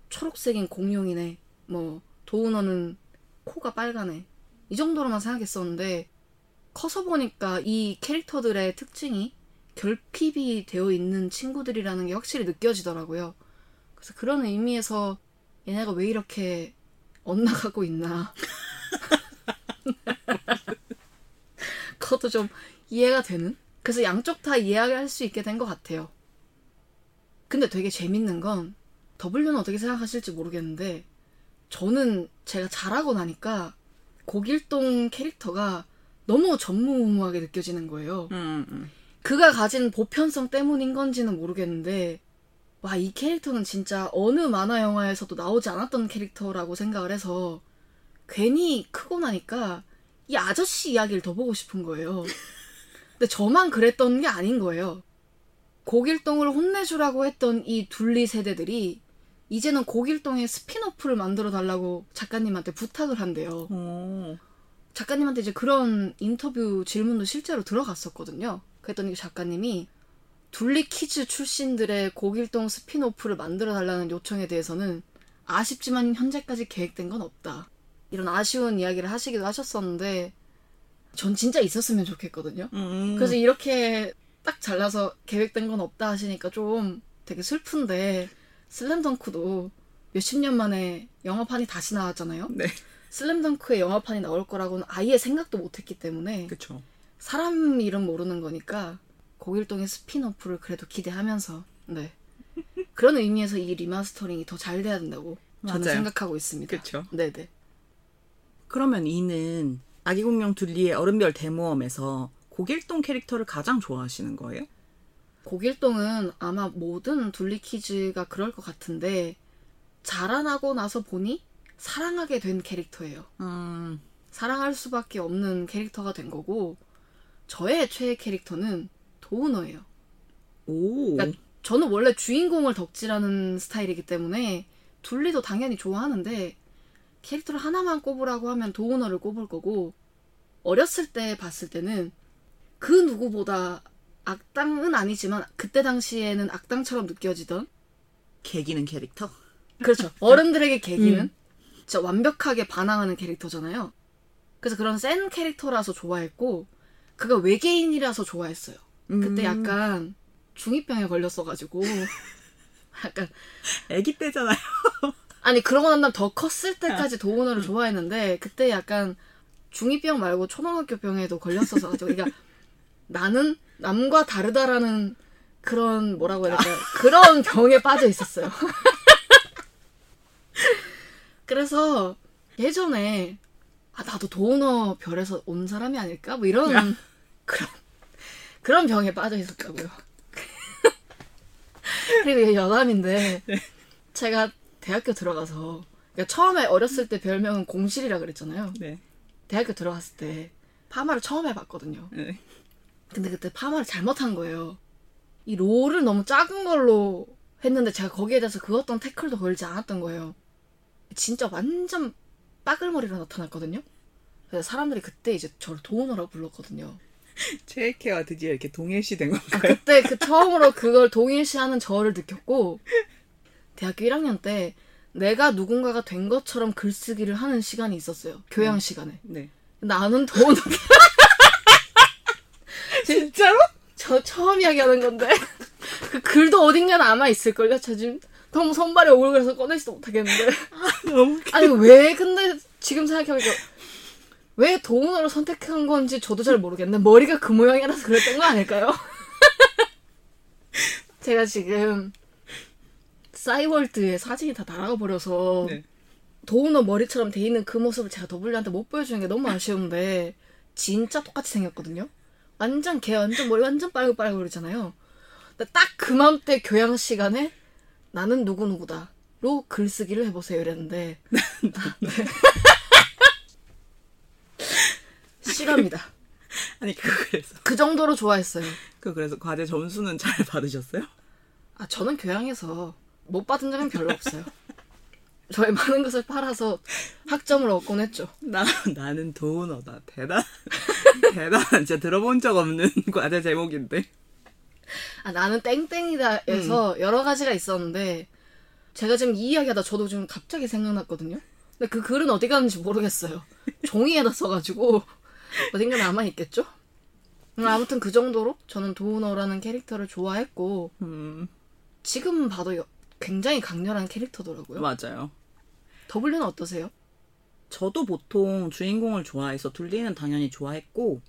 초록색인 공룡이네. 뭐 도우너는 코가 빨가네. 이 정도로만 생각했었는데 커서 보니까 이 캐릭터들의 특징이 결핍이 되어 있는 친구들이라는 게 확실히 느껴지더라고요. 그래서 그런 의미에서 얘네가 왜 이렇게 엇나가고 있나. 그것도 좀 이해가 되는? 그래서 양쪽 다 이해할 수 있게 된 것 같아요. 근데 되게 재밌는 건 W는 어떻게 생각하실지 모르겠는데 저는 제가 잘하고 나니까 고길동 캐릭터가 너무 전무후무하게 느껴지는 거예요. 음, 음. 그가 가진 보편성 때문인 건지는 모르겠는데 와 이 캐릭터는 진짜 어느 만화 영화에서도 나오지 않았던 캐릭터라고 생각을 해서 괜히 크고 나니까 이 아저씨 이야기를 더 보고 싶은 거예요. 근데 저만 그랬던 게 아닌 거예요. 고길동을 혼내주라고 했던 이 둘리 세대들이 이제는 고길동의 스핀오프를 만들어 달라고 작가님한테 부탁을 한대요. 오. 작가님한테 이제 그런 인터뷰 질문도 실제로 들어갔었거든요. 그랬더니 작가님이 둘리 키즈 출신들의 고길동 스핀오프를 만들어 달라는 요청에 대해서는 아쉽지만 현재까지 계획된 건 없다. 이런 아쉬운 이야기를 하시기도 하셨었는데 전 진짜 있었으면 좋겠거든요. 음. 그래서 이렇게 딱 잘라서 계획된 건 없다 하시니까 좀 되게 슬픈데 슬램덩크도 몇십 년 만에 영화판이 다시 나왔잖아요. 네. 슬램덩크의 영화판이 나올 거라고는 아예 생각도 못했기 때문에 그쵸. 사람 이름 모르는 거니까 고길동의 스핀오프를 그래도 기대하면서 네 그런 의미에서 이 리마스터링이 더 잘 돼야 된다고 저는 맞아요. 생각하고 있습니다. 그쵸. 네네. 그러면 이는 아기 공룡 둘리의 얼음별 대모험에서 고길동 캐릭터를 가장 좋아하시는 거예요? 고길동은 아마 모든 둘리키즈가 그럴 것 같은데 자라나고 나서 보니 사랑하게 된 캐릭터예요. 음. 사랑할 수밖에 없는 캐릭터가 된 거고 저의 최애 캐릭터는 도우너예요. 오. 그러니까 저는 원래 주인공을 덕질하는 스타일이기 때문에 둘리도 당연히 좋아하는데 캐릭터를 하나만 꼽으라고 하면 도우너를 꼽을 거고 어렸을 때 봤을 때는 그 누구보다 악당은 아니지만 그때 당시에는 악당처럼 느껴지던 개기는 캐릭터? 그렇죠 어른들에게 계기는 진짜 완벽하게 반항하는 캐릭터잖아요 그래서 그런 센 캐릭터라서 좋아했고 그가 외계인이라서 좋아했어요 그때 음. 약간 중이병에 걸렸어가지고. 약간 애기 때잖아요. 아니 그러고 난 다음 더 컸을 때까지 도우너를 좋아했는데 그때 약간 중이병 말고 초등학교 병에도 걸렸어서 가지고. 그러니까 나는 남과 다르다라는 그런 뭐라고 해야 될까 그런 병에 빠져 있었어요. 그래서 예전에 아 나도 도우너 별에서 온 사람이 아닐까? 뭐 이런 그런 그런 병에 빠져 있었다고요. 그리고 얘 여담인데 제가 대학교 들어가서 그러니까 처음에 어렸을 때 별명은 공실이라 그랬잖아요. 네. 대학교 들어갔을 때 파마를 처음 해봤거든요. 네. 근데 그때 파마를 잘못한 거예요. 이 롤을 너무 작은 걸로 했는데 제가 거기에 대해서 그 어떤 태클도 걸지 않았던 거예요. 진짜 완전 빠글머리로 나타났거든요. 그래서 사람들이 그때 이제 저를 도우너라고 불렀거든요. 최애케와 드디어 이렇게 동일시된 아, 건가요? 그때 그 처음으로 그걸 동일시하는 저를 느꼈고 대학교 1학년 때 내가 누군가가 된 것처럼 글쓰기를 하는 시간이 있었어요. 교양 시간에. 네. 나는 도우너 진짜로? 저 처음 이야기하는 건데 그 글도 어딘가 남아 있을걸요. 저 지금 너무 손발이 오글거려서 꺼내지도 못하겠는데. 너무 아니 왜 근데 지금 생각해보니까 왜 도우너를 선택한 건지 저도 잘 모르겠는데 머리가 그 모양이라서 그랬던 거 아닐까요? 제가 지금 싸이월드에 사진이 다 날아가 버려서 네. 도우너 머리처럼 돼 있는 그 모습을 제가 더블리한테 못 보여주는 게 너무 아쉬운데 진짜 똑같이 생겼거든요. 완전 걔 완전 머리 완전 빨글빨글 그러잖아요. 근데 딱 그맘때 교양 시간에 나는 누구 누구다로 글쓰기를 해보세요 이랬는데 네. 싫어합니다. 아니 그 그래서 그 정도로 좋아했어요. 그 그래서 과제 점수는 잘 받으셨어요? 아 저는 교양에서 못 받은 적은 별로 없어요. 저의 많은 것을 팔아서 학점을 얻곤 했죠. 나 나는 도우너다 대단 대단한 진짜 들어본 적 없는 과제 제목인데 아, 나는 땡땡이다에서 여러 가지가 있었는데 제가 지금 이 이야기하다 저도 지금 갑자기 생각났거든요. 근데 그 글은 어디 갔는지 모르겠어요. 종이에다 써가지고 어딘가 남아 있겠죠? 음, 아무튼 그 정도로 저는 도우너라는 캐릭터를 좋아했고 음 지금 봐도 여- 굉장히 강렬한 캐릭터더라고요. 맞아요. 더블유는 어떠세요? 저도 보통 주인공을 좋아해서 둘리는 당연히 좋아했고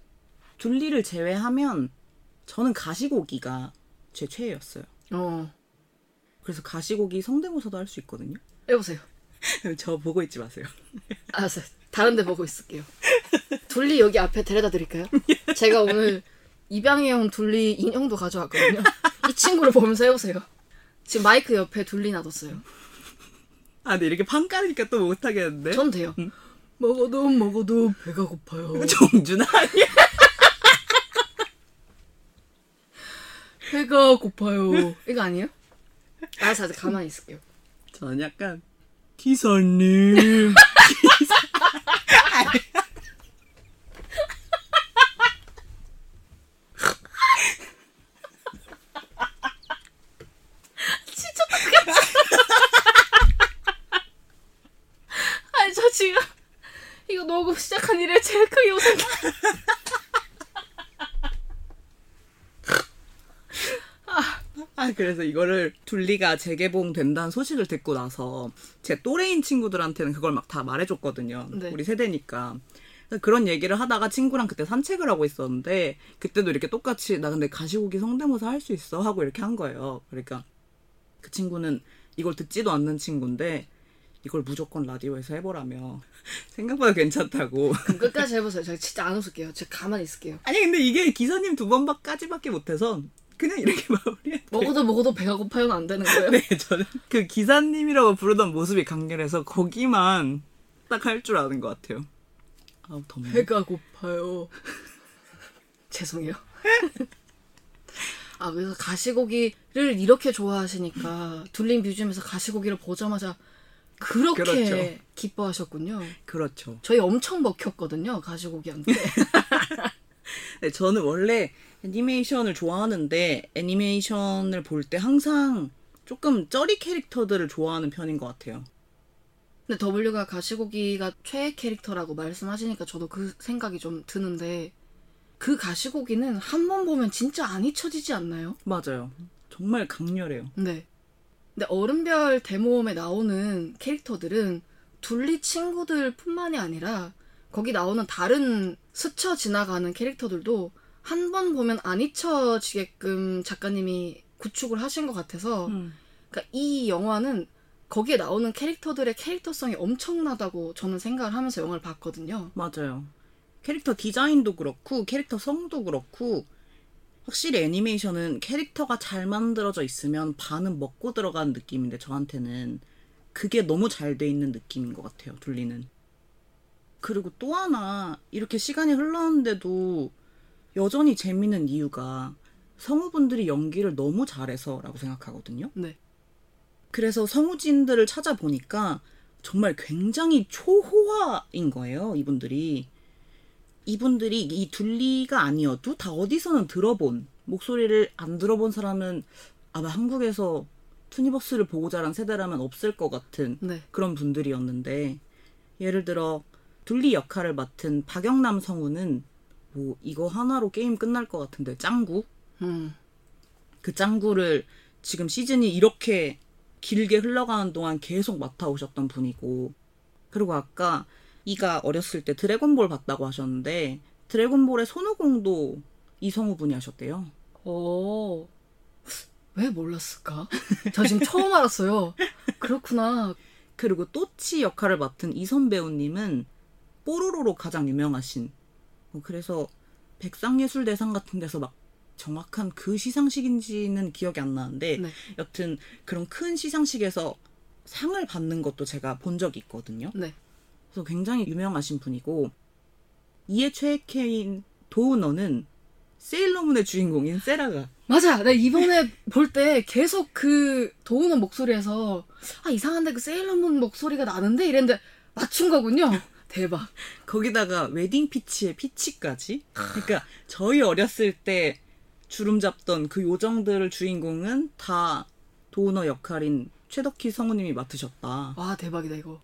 둘리를 제외하면 저는 가시고기가 제 최애였어요. 어. 그래서 가시고기 성대모사도 할 수 있거든요. 해보세요. 저 보고 있지 마세요. 알았어요. 다른 데 보고 있을게요. 둘리 여기 앞에 데려다 드릴까요? 제가 오늘 입양해 온 둘리 인형도 가져왔거든요. 이 친구를 보면서 해보세요. 지금 마이크 옆에 둘리 놔뒀어요. 아, 근데 이렇게 판 까니까 또 못하겠는데? 전 돼요. 먹어도 먹어도 배가 고파요. 정준아 아니야? 배가 고파요. 이거 아니에요? 알았어. 가만히 있을게요. 저는 약간 기사님 진짜 똑같아. 아니, 저 지금 녹음 시작한 이래 제일 크게 웃은 게. 아 그래서 이거를 둘리가 재개봉 된다는 소식을 듣고 나서 제 또래인 친구들한테는 그걸 막 다 말해줬거든요. 네. 우리 세대니까. 그런 얘기를 하다가 친구랑 그때 산책을 하고 있었는데 그때도 이렇게 똑같이 나 근데 가시고기 성대모사 할 수 있어 하고 이렇게 한 거예요. 그러니까 그 친구는 이걸 듣지도 않는 친구인데 이걸 무조건 라디오에서 해보라며 생각보다 괜찮다고. 그럼 끝까지 해보세요. 제가 진짜 안 웃을게요. 제가 가만히 있을게요. 아니 근데 이게 기사님 두 번까지밖에 못해서 그냥 이렇게 마무리해. 먹어도 먹어도 배가 고파요는 안 되는 거예요? 네, 저는 그 기사님이라고 부르던 모습이 강렬해서 거기만 딱 할 줄 아는 것 같아요. 덥네. 배가 고파요. 죄송해요. 아, 그래서 가시고기를 이렇게 좋아하시니까 둘린 뮤지엄에서 가시고기를 보자마자 그렇게 그렇죠. 기뻐하셨군요. 그렇죠. 저희 엄청 먹혔거든요, 가시고기한테. 네, 저는 원래 애니메이션을 좋아하는데 애니메이션을 볼 때 항상 조금 쩌리 캐릭터들을 좋아하는 편인 것 같아요. 근데 W가 가시고기가 최애 캐릭터라고 말씀하시니까 저도 그 생각이 좀 드는데 그 가시고기는 한 번 보면 진짜 안 잊혀지지 않나요? 맞아요. 정말 강렬해요. 네. 근데 어른별 대모험에 나오는 캐릭터들은 둘리 친구들 뿐만이 아니라 거기 나오는 다른 스쳐 지나가는 캐릭터들도 한 번 보면 안 잊혀지게끔 작가님이 구축을 하신 것 같아서 음. 그러니까 이 영화는 거기에 나오는 캐릭터들의 캐릭터성이 엄청나다고 저는 생각을 하면서 영화를 봤거든요. 맞아요. 캐릭터 디자인도 그렇고 캐릭터 성도 그렇고 확실히 애니메이션은 캐릭터가 잘 만들어져 있으면 반은 먹고 들어가는 느낌인데 저한테는 그게 너무 잘 돼 있는 느낌인 것 같아요. 둘리는. 그리고 또 하나 이렇게 시간이 흘렀는데도 여전히 재밌는 이유가 성우분들이 연기를 너무 잘해서라고 생각하거든요. 네. 그래서 성우진들을 찾아보니까 정말 굉장히 초호화인 거예요, 이분들이. 이분들이 이 둘리가 아니어도 다 어디서는 들어본, 목소리를 안 들어본 사람은 아마 한국에서 투니버스를 보고 자란 세대라면 없을 것 같은 네. 그런 분들이었는데, 예를 들어, 둘리 역할을 맡은 박영남 성우는 뭐, 이거 하나로 게임 끝날 것 같은데, 짱구? 음. 그 짱구를 지금 시즌이 이렇게 길게 흘러가는 동안 계속 맡아오셨던 분이고 그리고 아까 이가 어렸을 때 드래곤볼 봤다고 하셨는데 드래곤볼의 손오공도 이성우 분이 하셨대요. 오. 왜 몰랐을까? 저 지금 처음 알았어요. 그렇구나. 그리고 또치 역할을 맡은 이선 배우님은 뽀로로로 가장 유명하신 뭐 그래서 백상예술대상 같은 데서 막 정확한 그 시상식인지는 기억이 안 나는데 네. 여튼 그런 큰 시상식에서 상을 받는 것도 제가 본 적이 있거든요. 네. 그래서 굉장히 유명하신 분이고 이의 최애캐인 도우너는 세일러문의 주인공인 세라가 맞아. 나 이번에 볼 때 계속 그 도우는 목소리에서 아 이상한데 그 세일러문 목소리가 나는데 이랬는데 맞춘 거군요. 대박. 거기다가 웨딩 피치의 피치까지 그러니까 저희 어렸을 때 주름 잡던 그 요정들을 주인공은 다 도우너 역할인 최덕희 성우님이 맡으셨다. 와 대박이다 이거.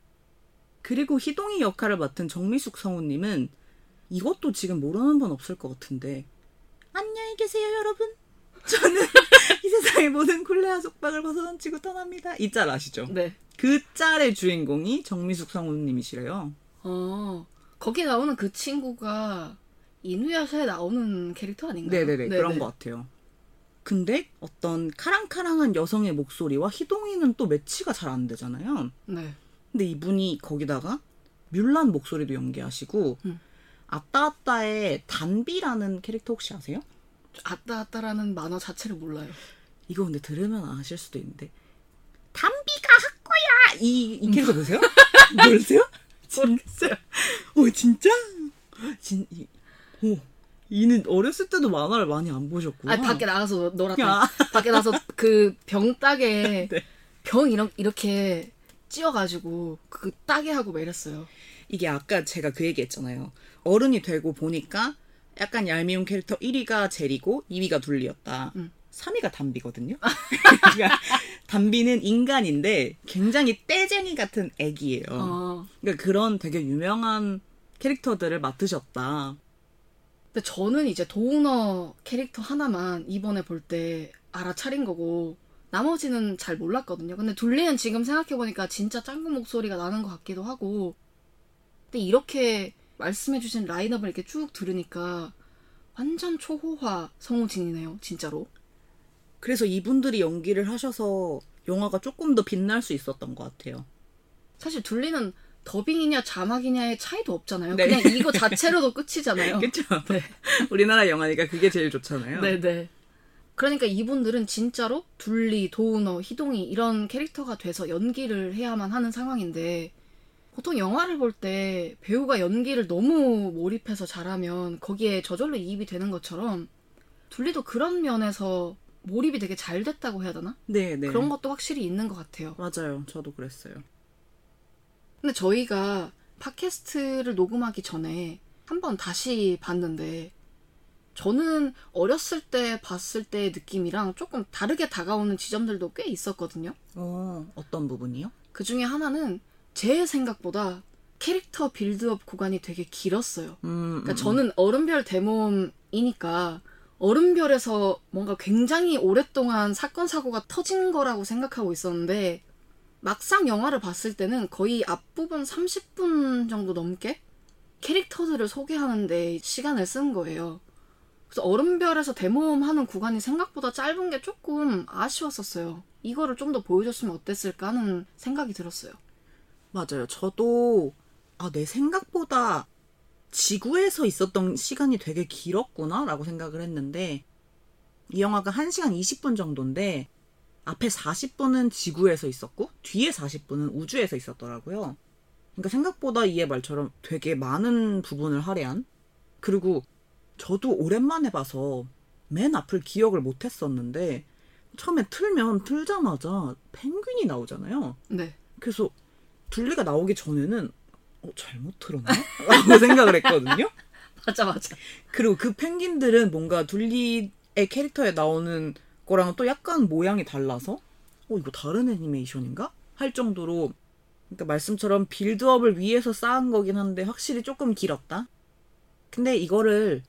그리고 희동이 역할을 맡은 정미숙 성우님은 이것도 지금 모르는 분 없을 것 같은데 안녕히 계세요 여러분 저는 이 세상의 모든 굴레와 속박을 벗어던지고 떠납니다 이 짤 아시죠? 네. 그 짤의 주인공이 정미숙 성우님이시래요 어 거기 나오는 그 친구가 이누야샤에 나오는 캐릭터 아닌가요? 네네네 그런 것 같아요. 근데 어떤 카랑카랑한 여성의 목소리와 희동이는 또 매치가 잘 안 되잖아요. 네. 근데 이분이 거기다가 뮬란 목소리도 연기하시고 음. 아따아따의 단비라는 캐릭터 혹시 아세요? 아따아따라는 만화 자체를 몰라요. 이거 근데 들으면 아실 수도 있는데 단비가 학거야 이, 이 캐릭터 보세요? 모르세요? 진짜? 어 진짜? 진 이, 오 이는 어렸을 때도 만화를 많이 안 보셨구나. 아 밖에 나가서 놀았다. 야. 밖에 나서 그 병 따개 네. 병 이렇게 이렇게 찧어가지고 그 따개 하고 막 이랬어요. 이게 아까 제가 그 얘기했잖아요. 어른이 되고 보니까 약간 얄미운 캐릭터 1위가 제리고 2위가 둘리였다. 음. 3위가 담비거든요. 그러니까 담비는 인간인데 굉장히 떼쟁이 같은 애기예요. 어. 그러니까 그런 되게 유명한 캐릭터들을 맡으셨다. 근데 저는 이제 도우너 캐릭터 하나만 이번에 볼 때 알아차린 거고 나머지는 잘 몰랐거든요. 근데 둘리는 지금 생각해보니까 진짜 짱구 목소리가 나는 것 같기도 하고 근데 이렇게 말씀해주신 라인업을 이렇게 쭉 들으니까 완전 초호화 성우진이네요. 진짜로. 그래서 이분들이 연기를 하셔서 영화가 조금 더 빛날 수 있었던 것 같아요. 사실 둘리는 더빙이냐 자막이냐의 차이도 없잖아요. 네. 그냥 이거 자체로도 끝이잖아요. 그렇죠. 네. 우리나라 영화니까 그게 제일 좋잖아요. 네네. 그러니까 이분들은 진짜로 둘리, 도우너, 희동이 이런 캐릭터가 돼서 연기를 해야만 하는 상황인데 보통 영화를 볼 때 배우가 연기를 너무 몰입해서 잘하면 거기에 저절로 이입이 되는 것처럼 둘리도 그런 면에서 몰입이 되게 잘 됐다고 해야 되나? 네, 네. 그런 것도 확실히 있는 것 같아요. 맞아요. 저도 그랬어요. 근데 저희가 팟캐스트를 녹음하기 전에 한번 다시 봤는데 저는 어렸을 때 봤을 때의 느낌이랑 조금 다르게 다가오는 지점들도 꽤 있었거든요. 어, 어떤 부분이요? 그 중에 하나는 제 생각보다 캐릭터 빌드업 구간이 되게 길었어요. 음, 그러니까 저는 어른별 대모험이니까 어른별에서 뭔가 굉장히 오랫동안 사건 사고가 터진 거라고 생각하고 있었는데 막상 영화를 봤을 때는 거의 앞부분 30분 정도 넘게 캐릭터들을 소개하는데 시간을 쓴 거예요. 그래서 어른별에서 대모험하는 구간이 생각보다 짧은 게 조금 아쉬웠었어요. 이거를 좀 더 보여줬으면 어땠을까 하는 생각이 들었어요. 맞아요. 저도 아, 내 생각보다 지구에서 있었던 시간이 되게 길었구나 라고 생각을 했는데 이 영화가 1시간 20분 정도인데 앞에 40분은 지구에서 있었고 뒤에 40분은 우주에서 있었더라고요. 그러니까 생각보다 이의 말처럼 되게 많은 부분을 할애한 그리고 저도 오랜만에 봐서 맨 앞을 기억을 못 했었는데 처음에 틀면 틀자마자 펭귄이 나오잖아요. 네. 그래서 둘리가 나오기 전에는 어, 잘못 틀었나? 라고 생각을 했거든요. 맞아, 맞아. 그리고 그 펭귄들은 뭔가 둘리의 캐릭터에 나오는 거랑은 또 약간 모양이 달라서 어 이거 다른 애니메이션인가? 할 정도로 그러니까 말씀처럼 빌드업을 위해서 쌓은 거긴 한데 확실히 조금 길었다. 근데 이거를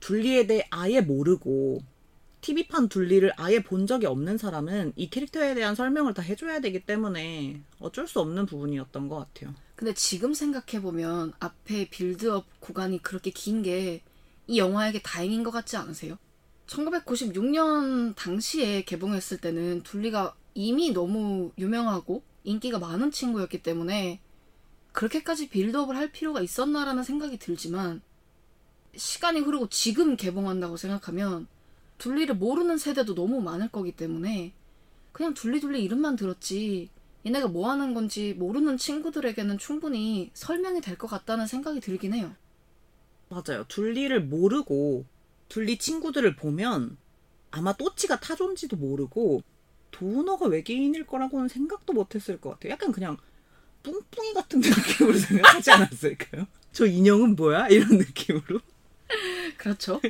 둘리에 대해 아예 모르고 TV판 둘리를 아예 본 적이 없는 사람은 이 캐릭터에 대한 설명을 다 해줘야 되기 때문에 어쩔 수 없는 부분이었던 것 같아요. 근데 지금 생각해보면 앞에 빌드업 구간이 그렇게 긴 게 이 영화에게 다행인 것 같지 않으세요? 1996년 당시에 개봉했을 때는 둘리가 이미 너무 유명하고 인기가 많은 친구였기 때문에 그렇게까지 빌드업을 할 필요가 있었나라는 생각이 들지만 시간이 흐르고 지금 개봉한다고 생각하면 둘리를 모르는 세대도 너무 많을 거기 때문에 그냥 둘리둘리 이름만 들었지 얘네가 뭐 하는 건지 모르는 친구들에게는 충분히 설명이 될 것 같다는 생각이 들긴 해요. 맞아요. 둘리를 모르고 둘리 친구들을 보면 아마 또치가 타존지도 모르고 도너가 외계인일 거라고는 생각도 못했을 것 같아요. 약간 그냥 뿡뿡이 같은 느낌으로 생각하지 않았을까요? 저 인형은 뭐야? 이런 느낌으로. 그렇죠.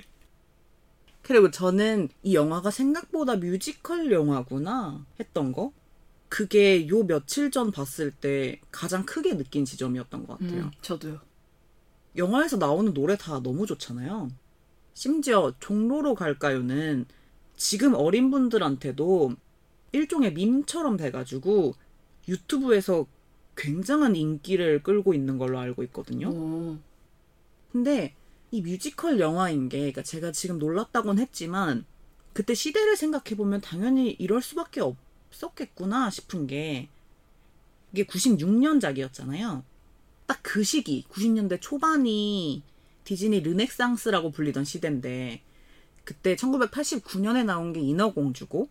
그리고 저는 이 영화가 생각보다 뮤지컬 영화구나 했던 거. 그게 요 며칠 전 봤을 때 가장 크게 느낀 지점이었던 것 같아요. 음, 저도요. 영화에서 나오는 노래 다 너무 좋잖아요. 심지어 종로로 갈까요는 지금 어린 분들한테도 일종의 밈처럼 돼가지고 유튜브에서 굉장한 인기를 끌고 있는 걸로 알고 있거든요. 오, 근데 이 뮤지컬 영화인 게, 그러니까 제가 지금 놀랐다곤 했지만, 그때 시대를 생각해보면 당연히 이럴 수밖에 없었겠구나 싶은 게, 이게 96년작이었잖아요. 딱 그 시기, 90년대 초반이 디즈니 르넥상스라고 불리던 시대인데, 그때 1989년에 나온 게 인어공주고,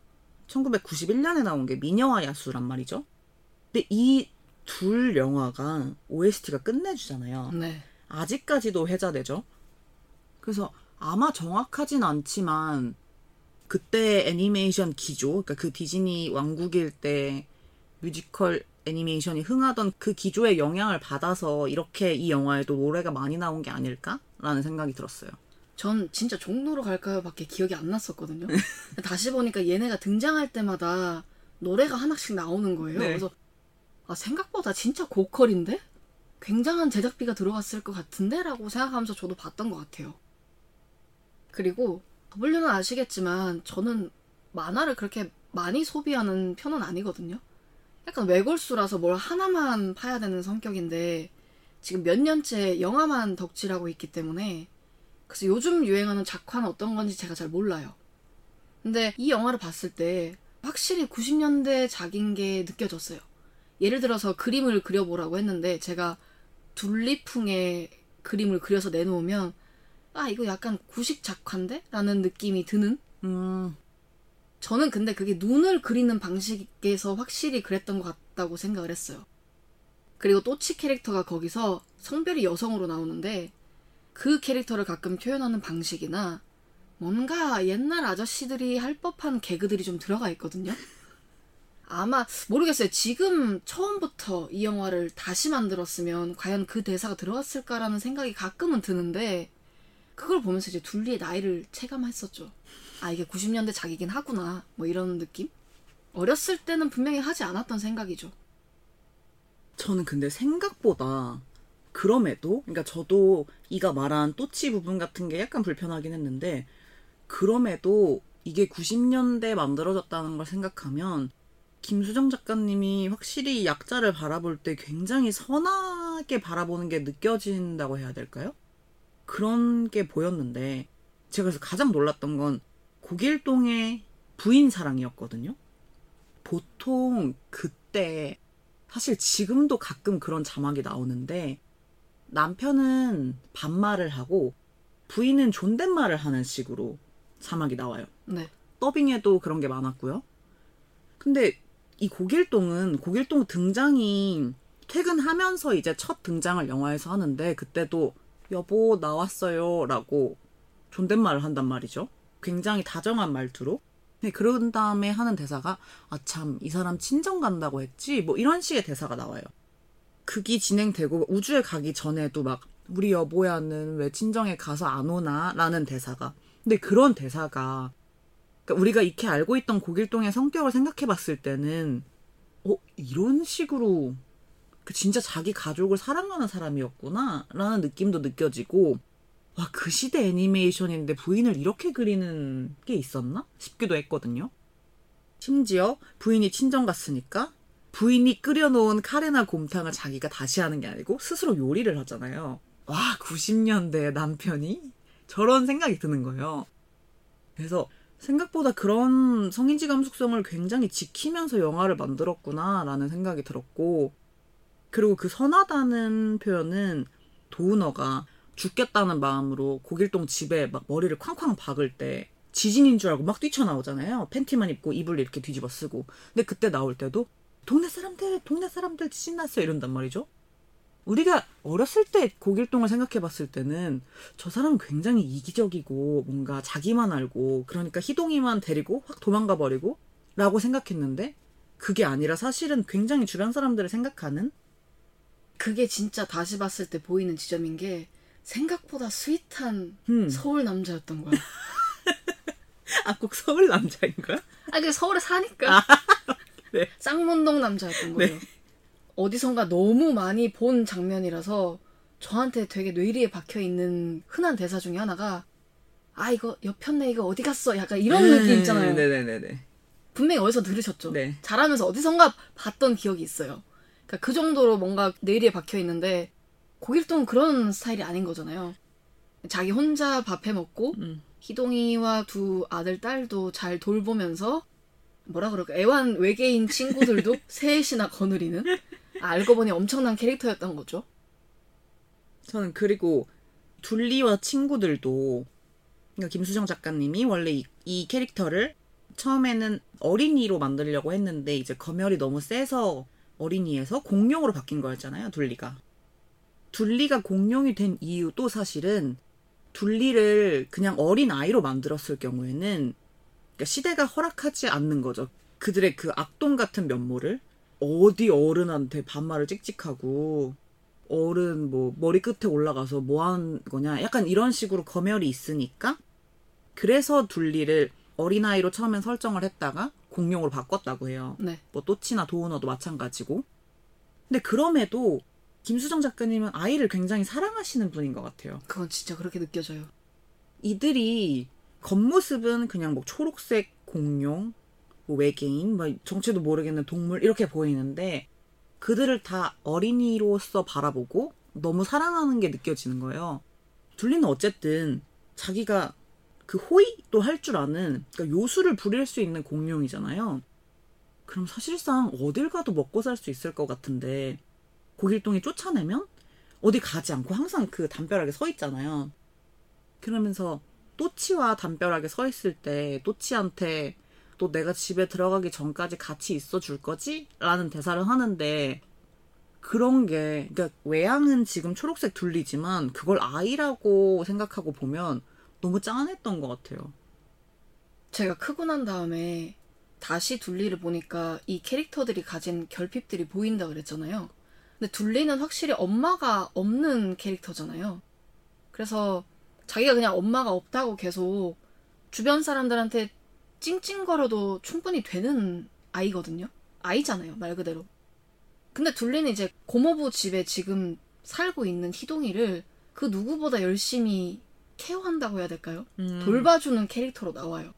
1991년에 나온 게 미녀와 야수란 말이죠. 근데 이 둘 영화가 OST가 끝내주잖아요. 네. 아직까지도 회자되죠. 그래서 아마 정확하진 않지만 그때 애니메이션 기조, 그러니까 그 디즈니 왕국일 때 뮤지컬 애니메이션이 흥하던 그 기조의 영향을 받아서 이렇게 이 영화에도 노래가 많이 나온 게 아닐까라는 생각이 들었어요. 전 진짜 종로로 갈까요? 밖에 기억이 안 났었거든요. 다시 보니까 얘네가 등장할 때마다 노래가 하나씩 나오는 거예요. 네. 그래서 아, 생각보다 진짜 고퀄인데? 굉장한 제작비가 들어갔을 것 같은데? 라고 생각하면서 저도 봤던 것 같아요. 그리고 W는 아시겠지만 저는 만화를 그렇게 많이 소비하는 편은 아니거든요. 약간 외골수라서 뭘 하나만 파야 되는 성격인데 지금 몇 년째 영화만 덕질하고 있기 때문에 그래서 요즘 유행하는 작화는 어떤 건지 제가 잘 몰라요. 근데 이 영화를 봤을 때 확실히 90년대 작인 게 느껴졌어요. 예를 들어서 그림을 그려보라고 했는데 제가 둘리풍의 그림을 그려서 내놓으면 아 이거 약간 구식 작화인데? 라는 느낌이 드는 음, 저는 근데 그게 눈을 그리는 방식에서 확실히 그랬던 것 같다고 생각을 했어요. 그리고 또치 캐릭터가 거기서 성별이 여성으로 나오는데 그 캐릭터를 가끔 표현하는 방식이나 뭔가 옛날 아저씨들이 할 법한 개그들이 좀 들어가 있거든요. 아마 모르겠어요. 지금 처음부터 이 영화를 다시 만들었으면 과연 그 대사가 들어갔을까라는 생각이 가끔은 드는데 그걸 보면서 이제 둘리의 나이를 체감했었죠. 아 이게 90년대 작이긴 하구나. 뭐 이런 느낌? 어렸을 때는 분명히 하지 않았던 생각이죠. 저는 근데 생각보다 그럼에도 그러니까 저도 이가 말한 또치 부분 같은 게 약간 불편하긴 했는데 그럼에도 이게 90년대 만들어졌다는 걸 생각하면 김수정 작가님이 확실히 약자를 바라볼 때 굉장히 선하게 바라보는 게 느껴진다고 해야 될까요? 그런 게 보였는데 제가 그래서 가장 놀랐던 건 고길동의 부인 사랑이었거든요. 보통 그때 사실 지금도 가끔 그런 자막이 나오는데 남편은 반말을 하고 부인은 존댓말을 하는 식으로 자막이 나와요. 네. 더빙에도 그런 게 많았고요. 근데 이 고길동은 고길동 등장이 퇴근하면서 이제 첫 등장을 영화에서 하는데 그때도 여보 나왔어요라고 존댓말을 한단 말이죠. 굉장히 다정한 말투로. 네, 그런 다음에 하는 대사가 아 참 이 사람 친정 간다고 했지 뭐 이런 식의 대사가 나와요. 극이 진행되고 우주에 가기 전에도 막 우리 여보야는 왜 친정에 가서 안 오나 라는 대사가 근데 그런 대사가 그러니까 우리가 익히 알고 있던 고길동의 성격을 생각해 봤을 때는 어 이런 식으로 그 진짜 자기 가족을 사랑하는 사람이었구나 라는 느낌도 느껴지고 와 그 시대 애니메이션인데 부인을 이렇게 그리는 게 있었나 싶기도 했거든요. 심지어 부인이 친정 갔으니까 부인이 끓여놓은 카레나 곰탕을 자기가 다시 하는 게 아니고 스스로 요리를 하잖아요. 와 90년대 남편이 저런 생각이 드는 거예요. 그래서 생각보다 그런 성인지 감수성을 굉장히 지키면서 영화를 만들었구나라는 생각이 들었고 그리고 그 선하다는 표현은 도우너가 죽겠다는 마음으로 고길동 집에 막 머리를 쾅쾅 박을 때 지진인 줄 알고 막 뛰쳐나오잖아요. 팬티만 입고 이불 이렇게 뒤집어 쓰고. 근데 그때 나올 때도 동네 사람들, 동네 사람들 지진 났어요 이런단 말이죠. 우리가 어렸을 때 고길동을 생각해 봤을 때는 저 사람은 굉장히 이기적이고 뭔가 자기만 알고 그러니까 희동이만 데리고 확 도망가 버리고 라고 생각했는데 그게 아니라 사실은 굉장히 주변 사람들을 생각하는 그게 진짜 다시 봤을 때 보이는 지점인 게 생각보다 스윗한 음. 서울 남자였던 거야. 아 꼭 서울 남자인 거야? 아, 그 서울에 사니까. 네. 쌍문동 남자였던 거예요. 어디선가 너무 많이 본 장면이라서 저한테 되게 뇌리에 박혀 있는 흔한 대사 중에 하나가 아 이거 옆편네 이거 어디 갔어? 약간 이런 느낌 있잖아요. 음, 네네네네. 분명히 어디서 들으셨죠? 네. 잘하면서 어디선가 봤던 기억이 있어요. 그러니까 그 정도로 뭔가 뇌리에 박혀 있는데 고길동은 그런 스타일이 아닌 거잖아요. 자기 혼자 밥해 먹고 음. 희동이와 두 아들 딸도 잘 돌보면서 뭐라 그럴까 애완 외계인 친구들도 셋이나 거느리는 알고 보니 엄청난 캐릭터였던 거죠. 저는 그리고 둘리와 친구들도 그러니까 김수정 작가님이 원래 이, 이 캐릭터를 처음에는 어린이로 만들려고 했는데 이제 검열이 너무 세서 어린이에서 공룡으로 바뀐 거였잖아요, 둘리가. 둘리가 공룡이 된 이유도 사실은 둘리를 그냥 어린 아이로 만들었을 경우에는 그러니까 시대가 허락하지 않는 거죠. 그들의 그 악동 같은 면모를 어디 어른한테 반말을 찍찍하고 어른 뭐 머리 끝에 올라가서 뭐 하는 거냐 약간 이런 식으로 검열이 있으니까 그래서 둘리를 어린아이로 처음엔 설정을 했다가 공룡으로 바꿨다고 해요. 네. 뭐 또치나 도우너도 마찬가지고. 근데 그럼에도 김수정 작가님은 아이를 굉장히 사랑하시는 분인 것 같아요. 그건 진짜 그렇게 느껴져요. 이들이 겉모습은 그냥 뭐 초록색 공룡, 뭐 외계인, 뭐 정체도 모르겠는 동물 이렇게 보이는데 그들을 다 어린이로서 바라보고 너무 사랑하는 게 느껴지는 거예요. 둘리는 어쨌든 자기가 그 호의도 할 줄 아는 그러니까 요술을 부릴 수 있는 공룡이잖아요. 그럼 사실상 어딜 가도 먹고 살 수 있을 것 같은데 고길동이 쫓아내면 어디 가지 않고 항상 그 담벼락에 서 있잖아요. 그러면서 또치와 담벼락에 서 있을 때 또치한테 또 내가 집에 들어가기 전까지 같이 있어 줄 거지? 라는 대사를 하는데 그런 게 그러니까 외양은 지금 초록색 둘리지만 그걸 아이라고 생각하고 보면 너무 짠했던 것 같아요. 제가 크고 난 다음에 다시 둘리를 보니까 이 캐릭터들이 가진 결핍들이 보인다 그랬잖아요. 근데 둘리는 확실히 엄마가 없는 캐릭터잖아요. 그래서 자기가 그냥 엄마가 없다고 계속 주변 사람들한테 찡찡거려도 충분히 되는 아이거든요. 아이잖아요, 말 그대로. 근데 둘리는 이제 고모부 집에 지금 살고 있는 희동이를 그 누구보다 열심히 케어한다고 해야 될까요? 음. 돌봐주는 캐릭터로 나와요.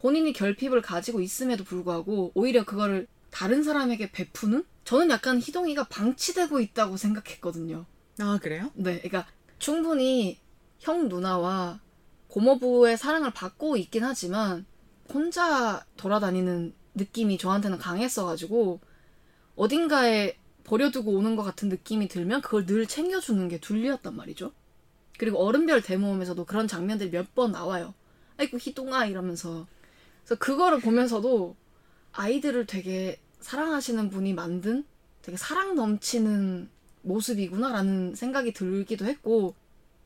본인이 결핍을 가지고 있음에도 불구하고 오히려 그거를 다른 사람에게 베푸는? 저는 약간 희동이가 방치되고 있다고 생각했거든요. 아 그래요? 네, 그러니까 충분히 형 누나와 고모부의 사랑을 받고 있긴 하지만 혼자 돌아다니는 느낌이 저한테는 강했어가지고 어딘가에 버려두고 오는 것 같은 느낌이 들면 그걸 늘 챙겨주는 게 둘리였단 말이죠. 그리고 어른별 대모험에서도 그런 장면들이 몇 번 나와요. 아이고 희동아 이러면서 그래서 그거를 보면서도 아이들을 되게 사랑하시는 분이 만든 되게 사랑 넘치는 모습이구나라는 생각이 들기도 했고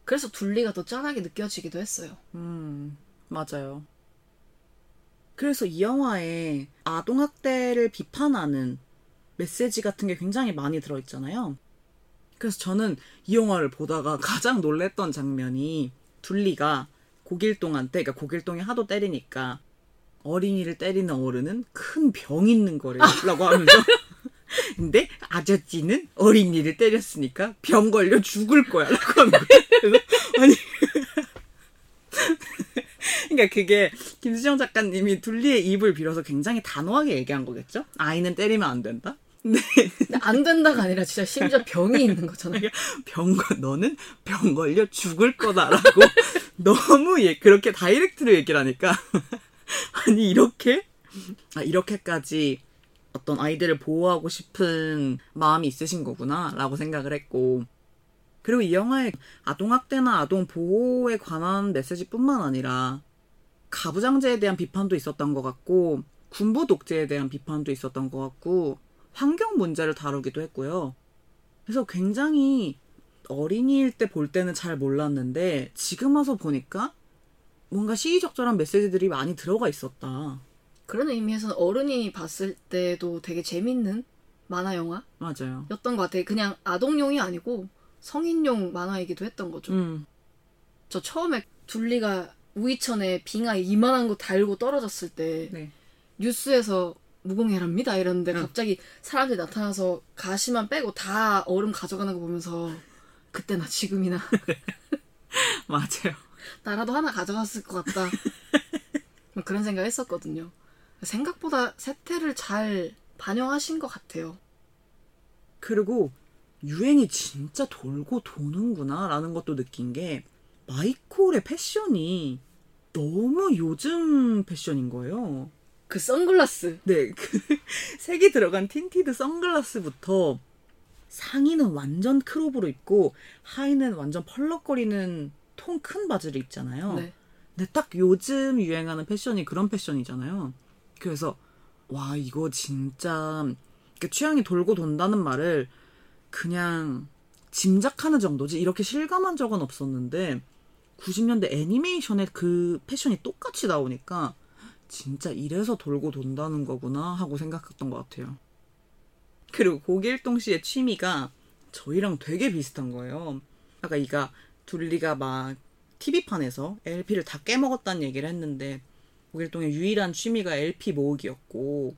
그래서 둘리가 더 짠하게 느껴지기도 했어요. 음, 맞아요. 그래서 이 영화에 아동학대를 비판하는 메시지 같은 게 굉장히 많이 들어있잖아요. 그래서 저는 이 영화를 보다가 가장 놀랬던 장면이 둘리가 고길동한테, 그러니까 고길동이 하도 때리니까 어린이를 때리는 어른은 큰 병 있는 거래요. 라고 하면서. 근데 아저씨는 어린이를 때렸으니까 병 걸려 죽을 거야. 라고 하는 거예요. 아니. 그러니까 그게 김수정 작가님이 둘리의 입을 빌어서 굉장히 단호하게 얘기한 거겠죠? 아이는 때리면 안 된다? 근데 안 된다가 아니라 진짜 심지어 병이 있는 거잖아요. 병, 걸- 너는 병 걸려 죽을 거다라고 너무 예, 그렇게 다이렉트로 얘기를 하니까. 아니 이렇게 아 이렇게까지 어떤 아이들을 보호하고 싶은 마음이 있으신 거구나 라고 생각을 했고. 그리고 이 영화에 아동학대나 아동 보호에 관한 메시지뿐만 아니라 가부장제에 대한 비판도 있었던 것 같고 군부 독재에 대한 비판도 있었던 것 같고 환경 문제를 다루기도 했고요. 그래서 굉장히 어린이일 때 볼 때는 잘 몰랐는데 지금 와서 보니까 뭔가 시의적절한 메시지들이 많이 들어가 있었다. 그런 의미에서는 어른이 봤을 때도 되게 재밌는 만화 영화였던 맞아요. 것 같아요. 그냥 아동용이 아니고 성인용 만화이기도 했던 거죠. 음, 저 처음에 둘리가 우이천에 빙하 이만한 거 달고 떨어졌을 때 네. 뉴스에서 무공해랍니다 이랬는데 응. 갑자기 사람들이 나타나서 가시만 빼고 다 얼음 가져가는 거 보면서 그때나 지금이나 맞아요. 나라도 하나 가져갔을 것 같다. 뭐 그런 생각 했었거든요. 생각보다 세태를 잘 반영하신 것 같아요. 그리고 유행이 진짜 돌고 도는구나라는 것도 느낀 게 마이콜의 패션이 너무 요즘 패션인 거예요. 그 선글라스. 네, 그 색이 들어간 tinted 선글라스부터 상의는 완전 crop으로 입고 하의는 완전 펄럭거리는 통 큰 바지를 입잖아요. 네. 근데 딱 요즘 유행하는 패션이 그런 패션이잖아요. 그래서 와 이거 진짜 취향이 돌고 돈다는 말을 그냥 짐작하는 정도지 이렇게 실감한 적은 없었는데 90년대 애니메이션에 그 패션이 똑같이 나오니까 진짜 이래서 돌고 돈다는 거구나 하고 생각했던 것 같아요. 그리고 고길동 씨의 취미가 저희랑 되게 비슷한 거예요. 아까 이가 둘리가 막 TV판에서 LP를 다 깨먹었다는 얘기를 했는데 고길동의 유일한 취미가 LP 모으기였고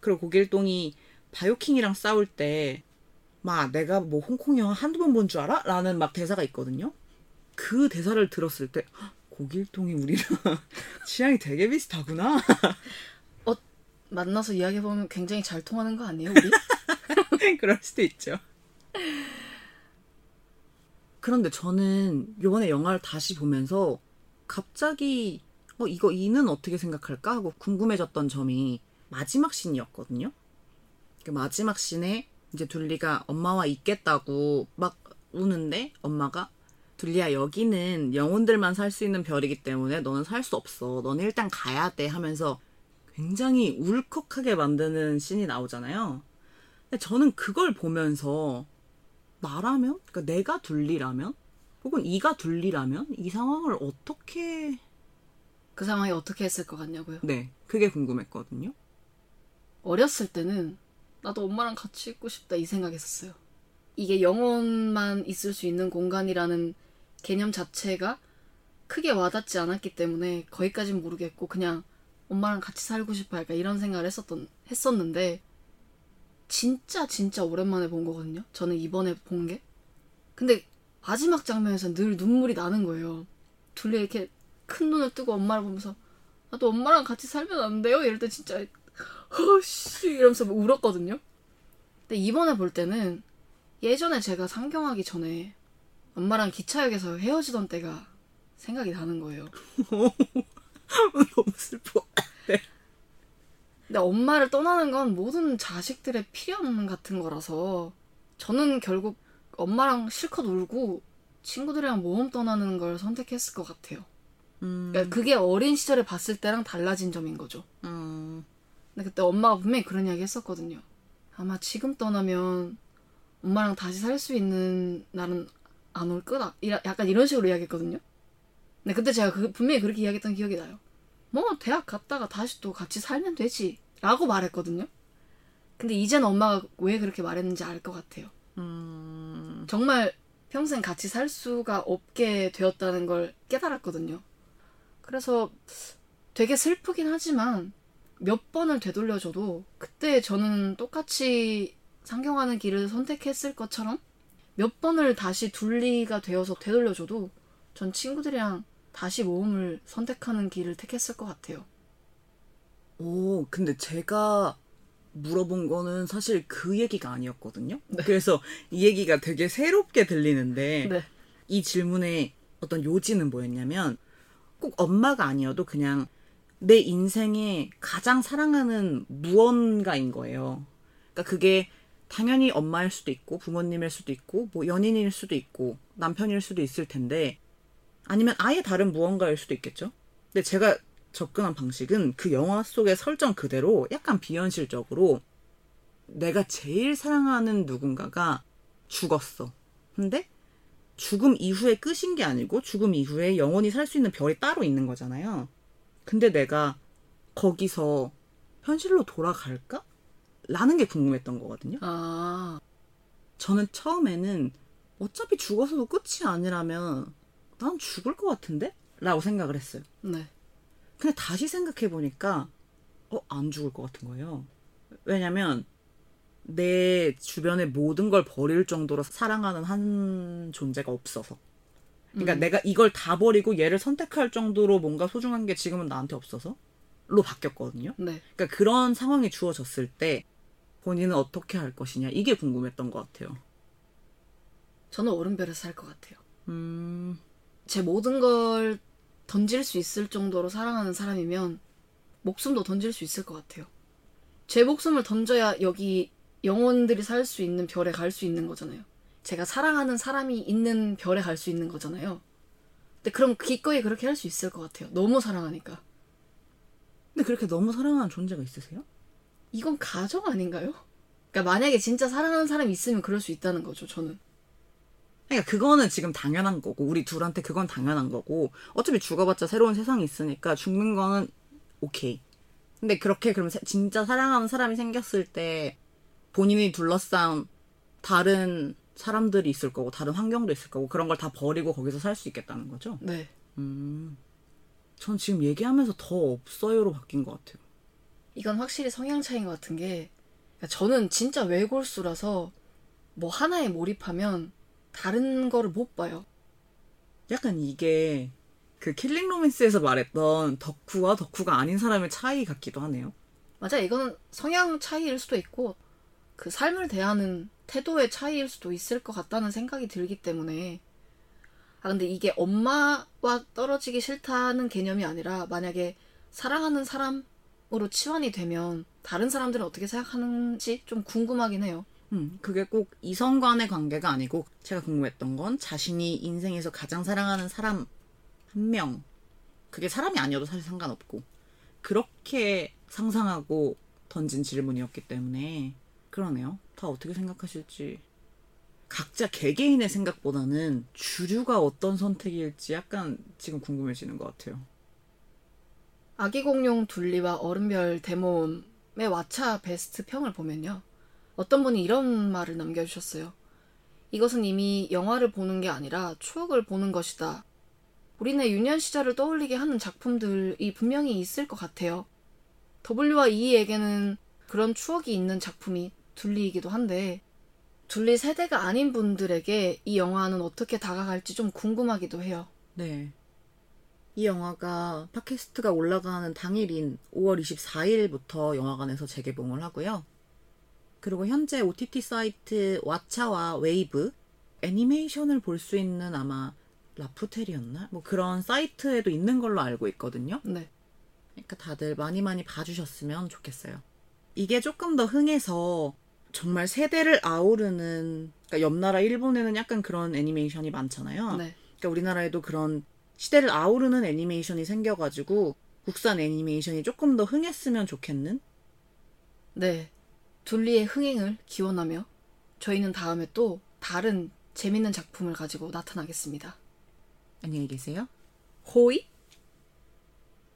그리고 고길동이 바이오킹이랑 싸울 때 막 내가 뭐 홍콩 영화 한두 번 본 줄 알아? 라는 막 대사가 있거든요. 그 대사를 들었을 때 "헉, 고길동이 우리랑 취향이 되게 비슷하구나. 만나서 이야기해보면 굉장히 잘 통하는 거 아니에요, 우리? 그럴 수도 있죠. 그런데 저는 요번에 영화를 다시 보면서 갑자기 어 이거 이는 어떻게 생각할까 하고 궁금해졌던 점이 마지막 씬이었거든요. 그 마지막 씬에 이제 둘리가 엄마와 있겠다고 막 우는데 엄마가 둘리야 여기는 영혼들만 살 수 있는 별이기 때문에 너는 살 수 없어. 너는 일단 가야 돼 하면서 굉장히 울컥하게 만드는 씬이 나오잖아요. 근데 저는 그걸 보면서 나라면, 그러니까 내가 둘리라면, 혹은 이가 둘리라면 이 상황을 어떻게 그 상황이 어떻게 했을 것 같냐고요? 네 그게 궁금했거든요. 어렸을 때는 나도 엄마랑 같이 있고 싶다 이 생각했었어요. 이게 영혼만 있을 수 있는 공간이라는 개념 자체가 크게 와닿지 않았기 때문에 거기까진 모르겠고 그냥 엄마랑 같이 살고 싶어 할까 이런 생각을 했었던 했었는데 진짜 진짜 오랜만에 본 거거든요. 저는 이번에 본 게. 근데 마지막 장면에서 늘 눈물이 나는 거예요. 둘리 이렇게 큰 눈을 뜨고 엄마를 보면서 나도 엄마랑 같이 살면 안 돼요? 이럴 때 진짜 허씨 이러면서 막 울었거든요. 근데 이번에 볼 때는 예전에 제가 상경하기 전에 엄마랑 기차역에서 헤어지던 때가 생각이 나는 거예요. 너무 슬퍼. 근데 엄마를 떠나는 건 모든 자식들의 필연 같은 거라서 저는 결국 엄마랑 실컷 울고 친구들이랑 모험 떠나는 걸 선택했을 것 같아요. 음, 그러니까 그게 어린 시절에 봤을 때랑 달라진 점인 거죠. 음, 근데 그때 엄마가 분명히 그런 이야기 했었거든요. 아마 지금 떠나면 엄마랑 다시 살 수 있는 날은 안 올 거다. 약간 이런 식으로 이야기했거든요. 근데 그때 제가 그- 분명히 그렇게 이야기했던 기억이 나요. 뭐 대학 갔다가 다시 또 같이 살면 되지. 라고 말했거든요. 근데 이제는 엄마가 왜 그렇게 말했는지 알 것 같아요. 음, 정말 평생 같이 살 수가 없게 되었다는 걸 깨달았거든요. 그래서 되게 슬프긴 하지만 몇 번을 되돌려줘도 그때 저는 똑같이 상경하는 길을 선택했을 것처럼 몇 번을 다시 둘리가 되어서 되돌려줘도 전 친구들이랑 다시 모험을 선택하는 길을 택했을 것 같아요. 오, 근데 제가 물어본 거는 사실 그 얘기가 아니었거든요. 그래서 이 얘기가 되게 새롭게 들리는데 네. 이 질문의 어떤 요지는 뭐였냐면 꼭 엄마가 아니어도 그냥 내 인생에 가장 사랑하는 무언가인 거예요. 그러니까 그게 당연히 엄마일 수도 있고 부모님일 수도 있고 뭐 연인일 수도 있고 남편일 수도 있을 텐데 아니면 아예 다른 무언가일 수도 있겠죠. 근데 제가 접근한 방식은 그 영화 속의 설정 그대로 약간 비현실적으로 내가 제일 사랑하는 누군가가 죽었어. 근데 죽음 이후에 끝인 게 아니고 죽음 이후에 영원히 살 수 있는 별이 따로 있는 거잖아요. 근데 내가 거기서 현실로 돌아갈까? 라는 게 궁금했던 거거든요. 아, 저는 처음에는 어차피 죽어서도 끝이 아니라면 난 죽을 것 같은데? 라고 생각을 했어요. 네. 근데 다시 생각해 보니까, 어, 안 죽을 것 같은 거예요. 왜냐면, 내 주변의 모든 걸 버릴 정도로 사랑하는 한 존재가 없어서. 그러니까 음. 내가 이걸 다 버리고 얘를 선택할 정도로 뭔가 소중한 게 지금은 나한테 없어서, 로 바뀌었거든요. 네. 그러니까 그런 상황이 주어졌을 때, 본인은 어떻게 할 것이냐, 이게 궁금했던 것 같아요. 저는 오른별에서 살 것 같아요. 음, 제 모든 걸 던질 수 있을 정도로 사랑하는 사람이면 목숨도 던질 수 있을 것 같아요. 제 목숨을 던져야 여기 영혼들이 살 수 있는 별에 갈 수 있는 거잖아요. 제가 사랑하는 사람이 있는 별에 갈 수 있는 거잖아요. 근데 그럼 기꺼이 그렇게 할 수 있을 것 같아요. 너무 사랑하니까. 근데 그렇게 너무 사랑하는 존재가 있으세요? 이건 가정 아닌가요? 그러니까 만약에 진짜 사랑하는 사람이 있으면 그럴 수 있다는 거죠, 저는. 그러니까 그거는 지금 당연한 거고 우리 둘한테 그건 당연한 거고 어차피 죽어봤자 새로운 세상이 있으니까 죽는 거는 오케이. 근데 그렇게 그럼 세- 진짜 사랑하는 사람이 생겼을 때 본인이 둘러싼 다른 사람들이 있을 거고 다른 환경도 있을 거고 그런 걸 다 버리고 거기서 살 수 있겠다는 거죠. 네. 음. 전 지금 얘기하면서 더 없어요로 바뀐 것 같아요. 이건 확실히 성향 차이인 것 같은 게 그러니까 저는 진짜 외골수라서 뭐 하나에 몰입하면 다른 거를 못 봐요. 약간 이게 그 킬링 로맨스에서 말했던 덕후와 덕후가 아닌 사람의 차이 같기도 하네요. 맞아, 이거는 성향 차이일 수도 있고 그 삶을 대하는 태도의 차이일 수도 있을 것 같다는 생각이 들기 때문에 아 근데 이게 엄마와 떨어지기 싫다는 개념이 아니라 만약에 사랑하는 사람 으로 치환이 되면 다른 사람들은 어떻게 생각하는지 좀 궁금하긴 해요. 음, 그게 꼭 이성 간의 관계가 아니고 제가 궁금했던 건 자신이 인생에서 가장 사랑하는 사람 한 명. 그게 사람이 아니어도 사실 상관없고 그렇게 상상하고 던진 질문이었기 때문에 그러네요. 다 어떻게 생각하실지 각자 개개인의 생각보다는 주류가 어떤 선택일지 약간 지금 궁금해지는 것 같아요. 아기 공룡 둘리와 어른별 대모험의 왓챠 베스트 평을 보면요. 어떤 분이 이런 말을 남겨주셨어요. 이것은 이미 영화를 보는 게 아니라 추억을 보는 것이다. 우리네 유년 시절을 떠올리게 하는 작품들이 분명히 있을 것 같아요. W와 E에게는 그런 추억이 있는 작품이 둘리이기도 한데, 둘리 세대가 아닌 분들에게 이 영화는 어떻게 다가갈지 좀 궁금하기도 해요. 네. 이 영화가 팟캐스트가 올라가는 당일인 5월 24일부터 영화관에서 재개봉을 하고요. 그리고 현재 OTT 사이트 왓챠와 웨이브 애니메이션을 볼 수 있는 아마 라프텔이었나? 뭐 그런 사이트에도 있는 걸로 알고 있거든요. 네. 그러니까 다들 많이 많이 봐주셨으면 좋겠어요. 이게 조금 더 흥해서 정말 세대를 아우르는 그러니까 옆 나라 일본에는 약간 그런 애니메이션이 많잖아요. 네. 그러니까 우리나라에도 그런 시대를 아우르는 애니메이션이 생겨가지고 국산 애니메이션이 조금 더 흥했으면 좋겠는? 네. 둘리의 흥행을 기원하며 저희는 다음에 또 다른 재밌는 작품을 가지고 나타나겠습니다. 안녕히 계세요. 호이?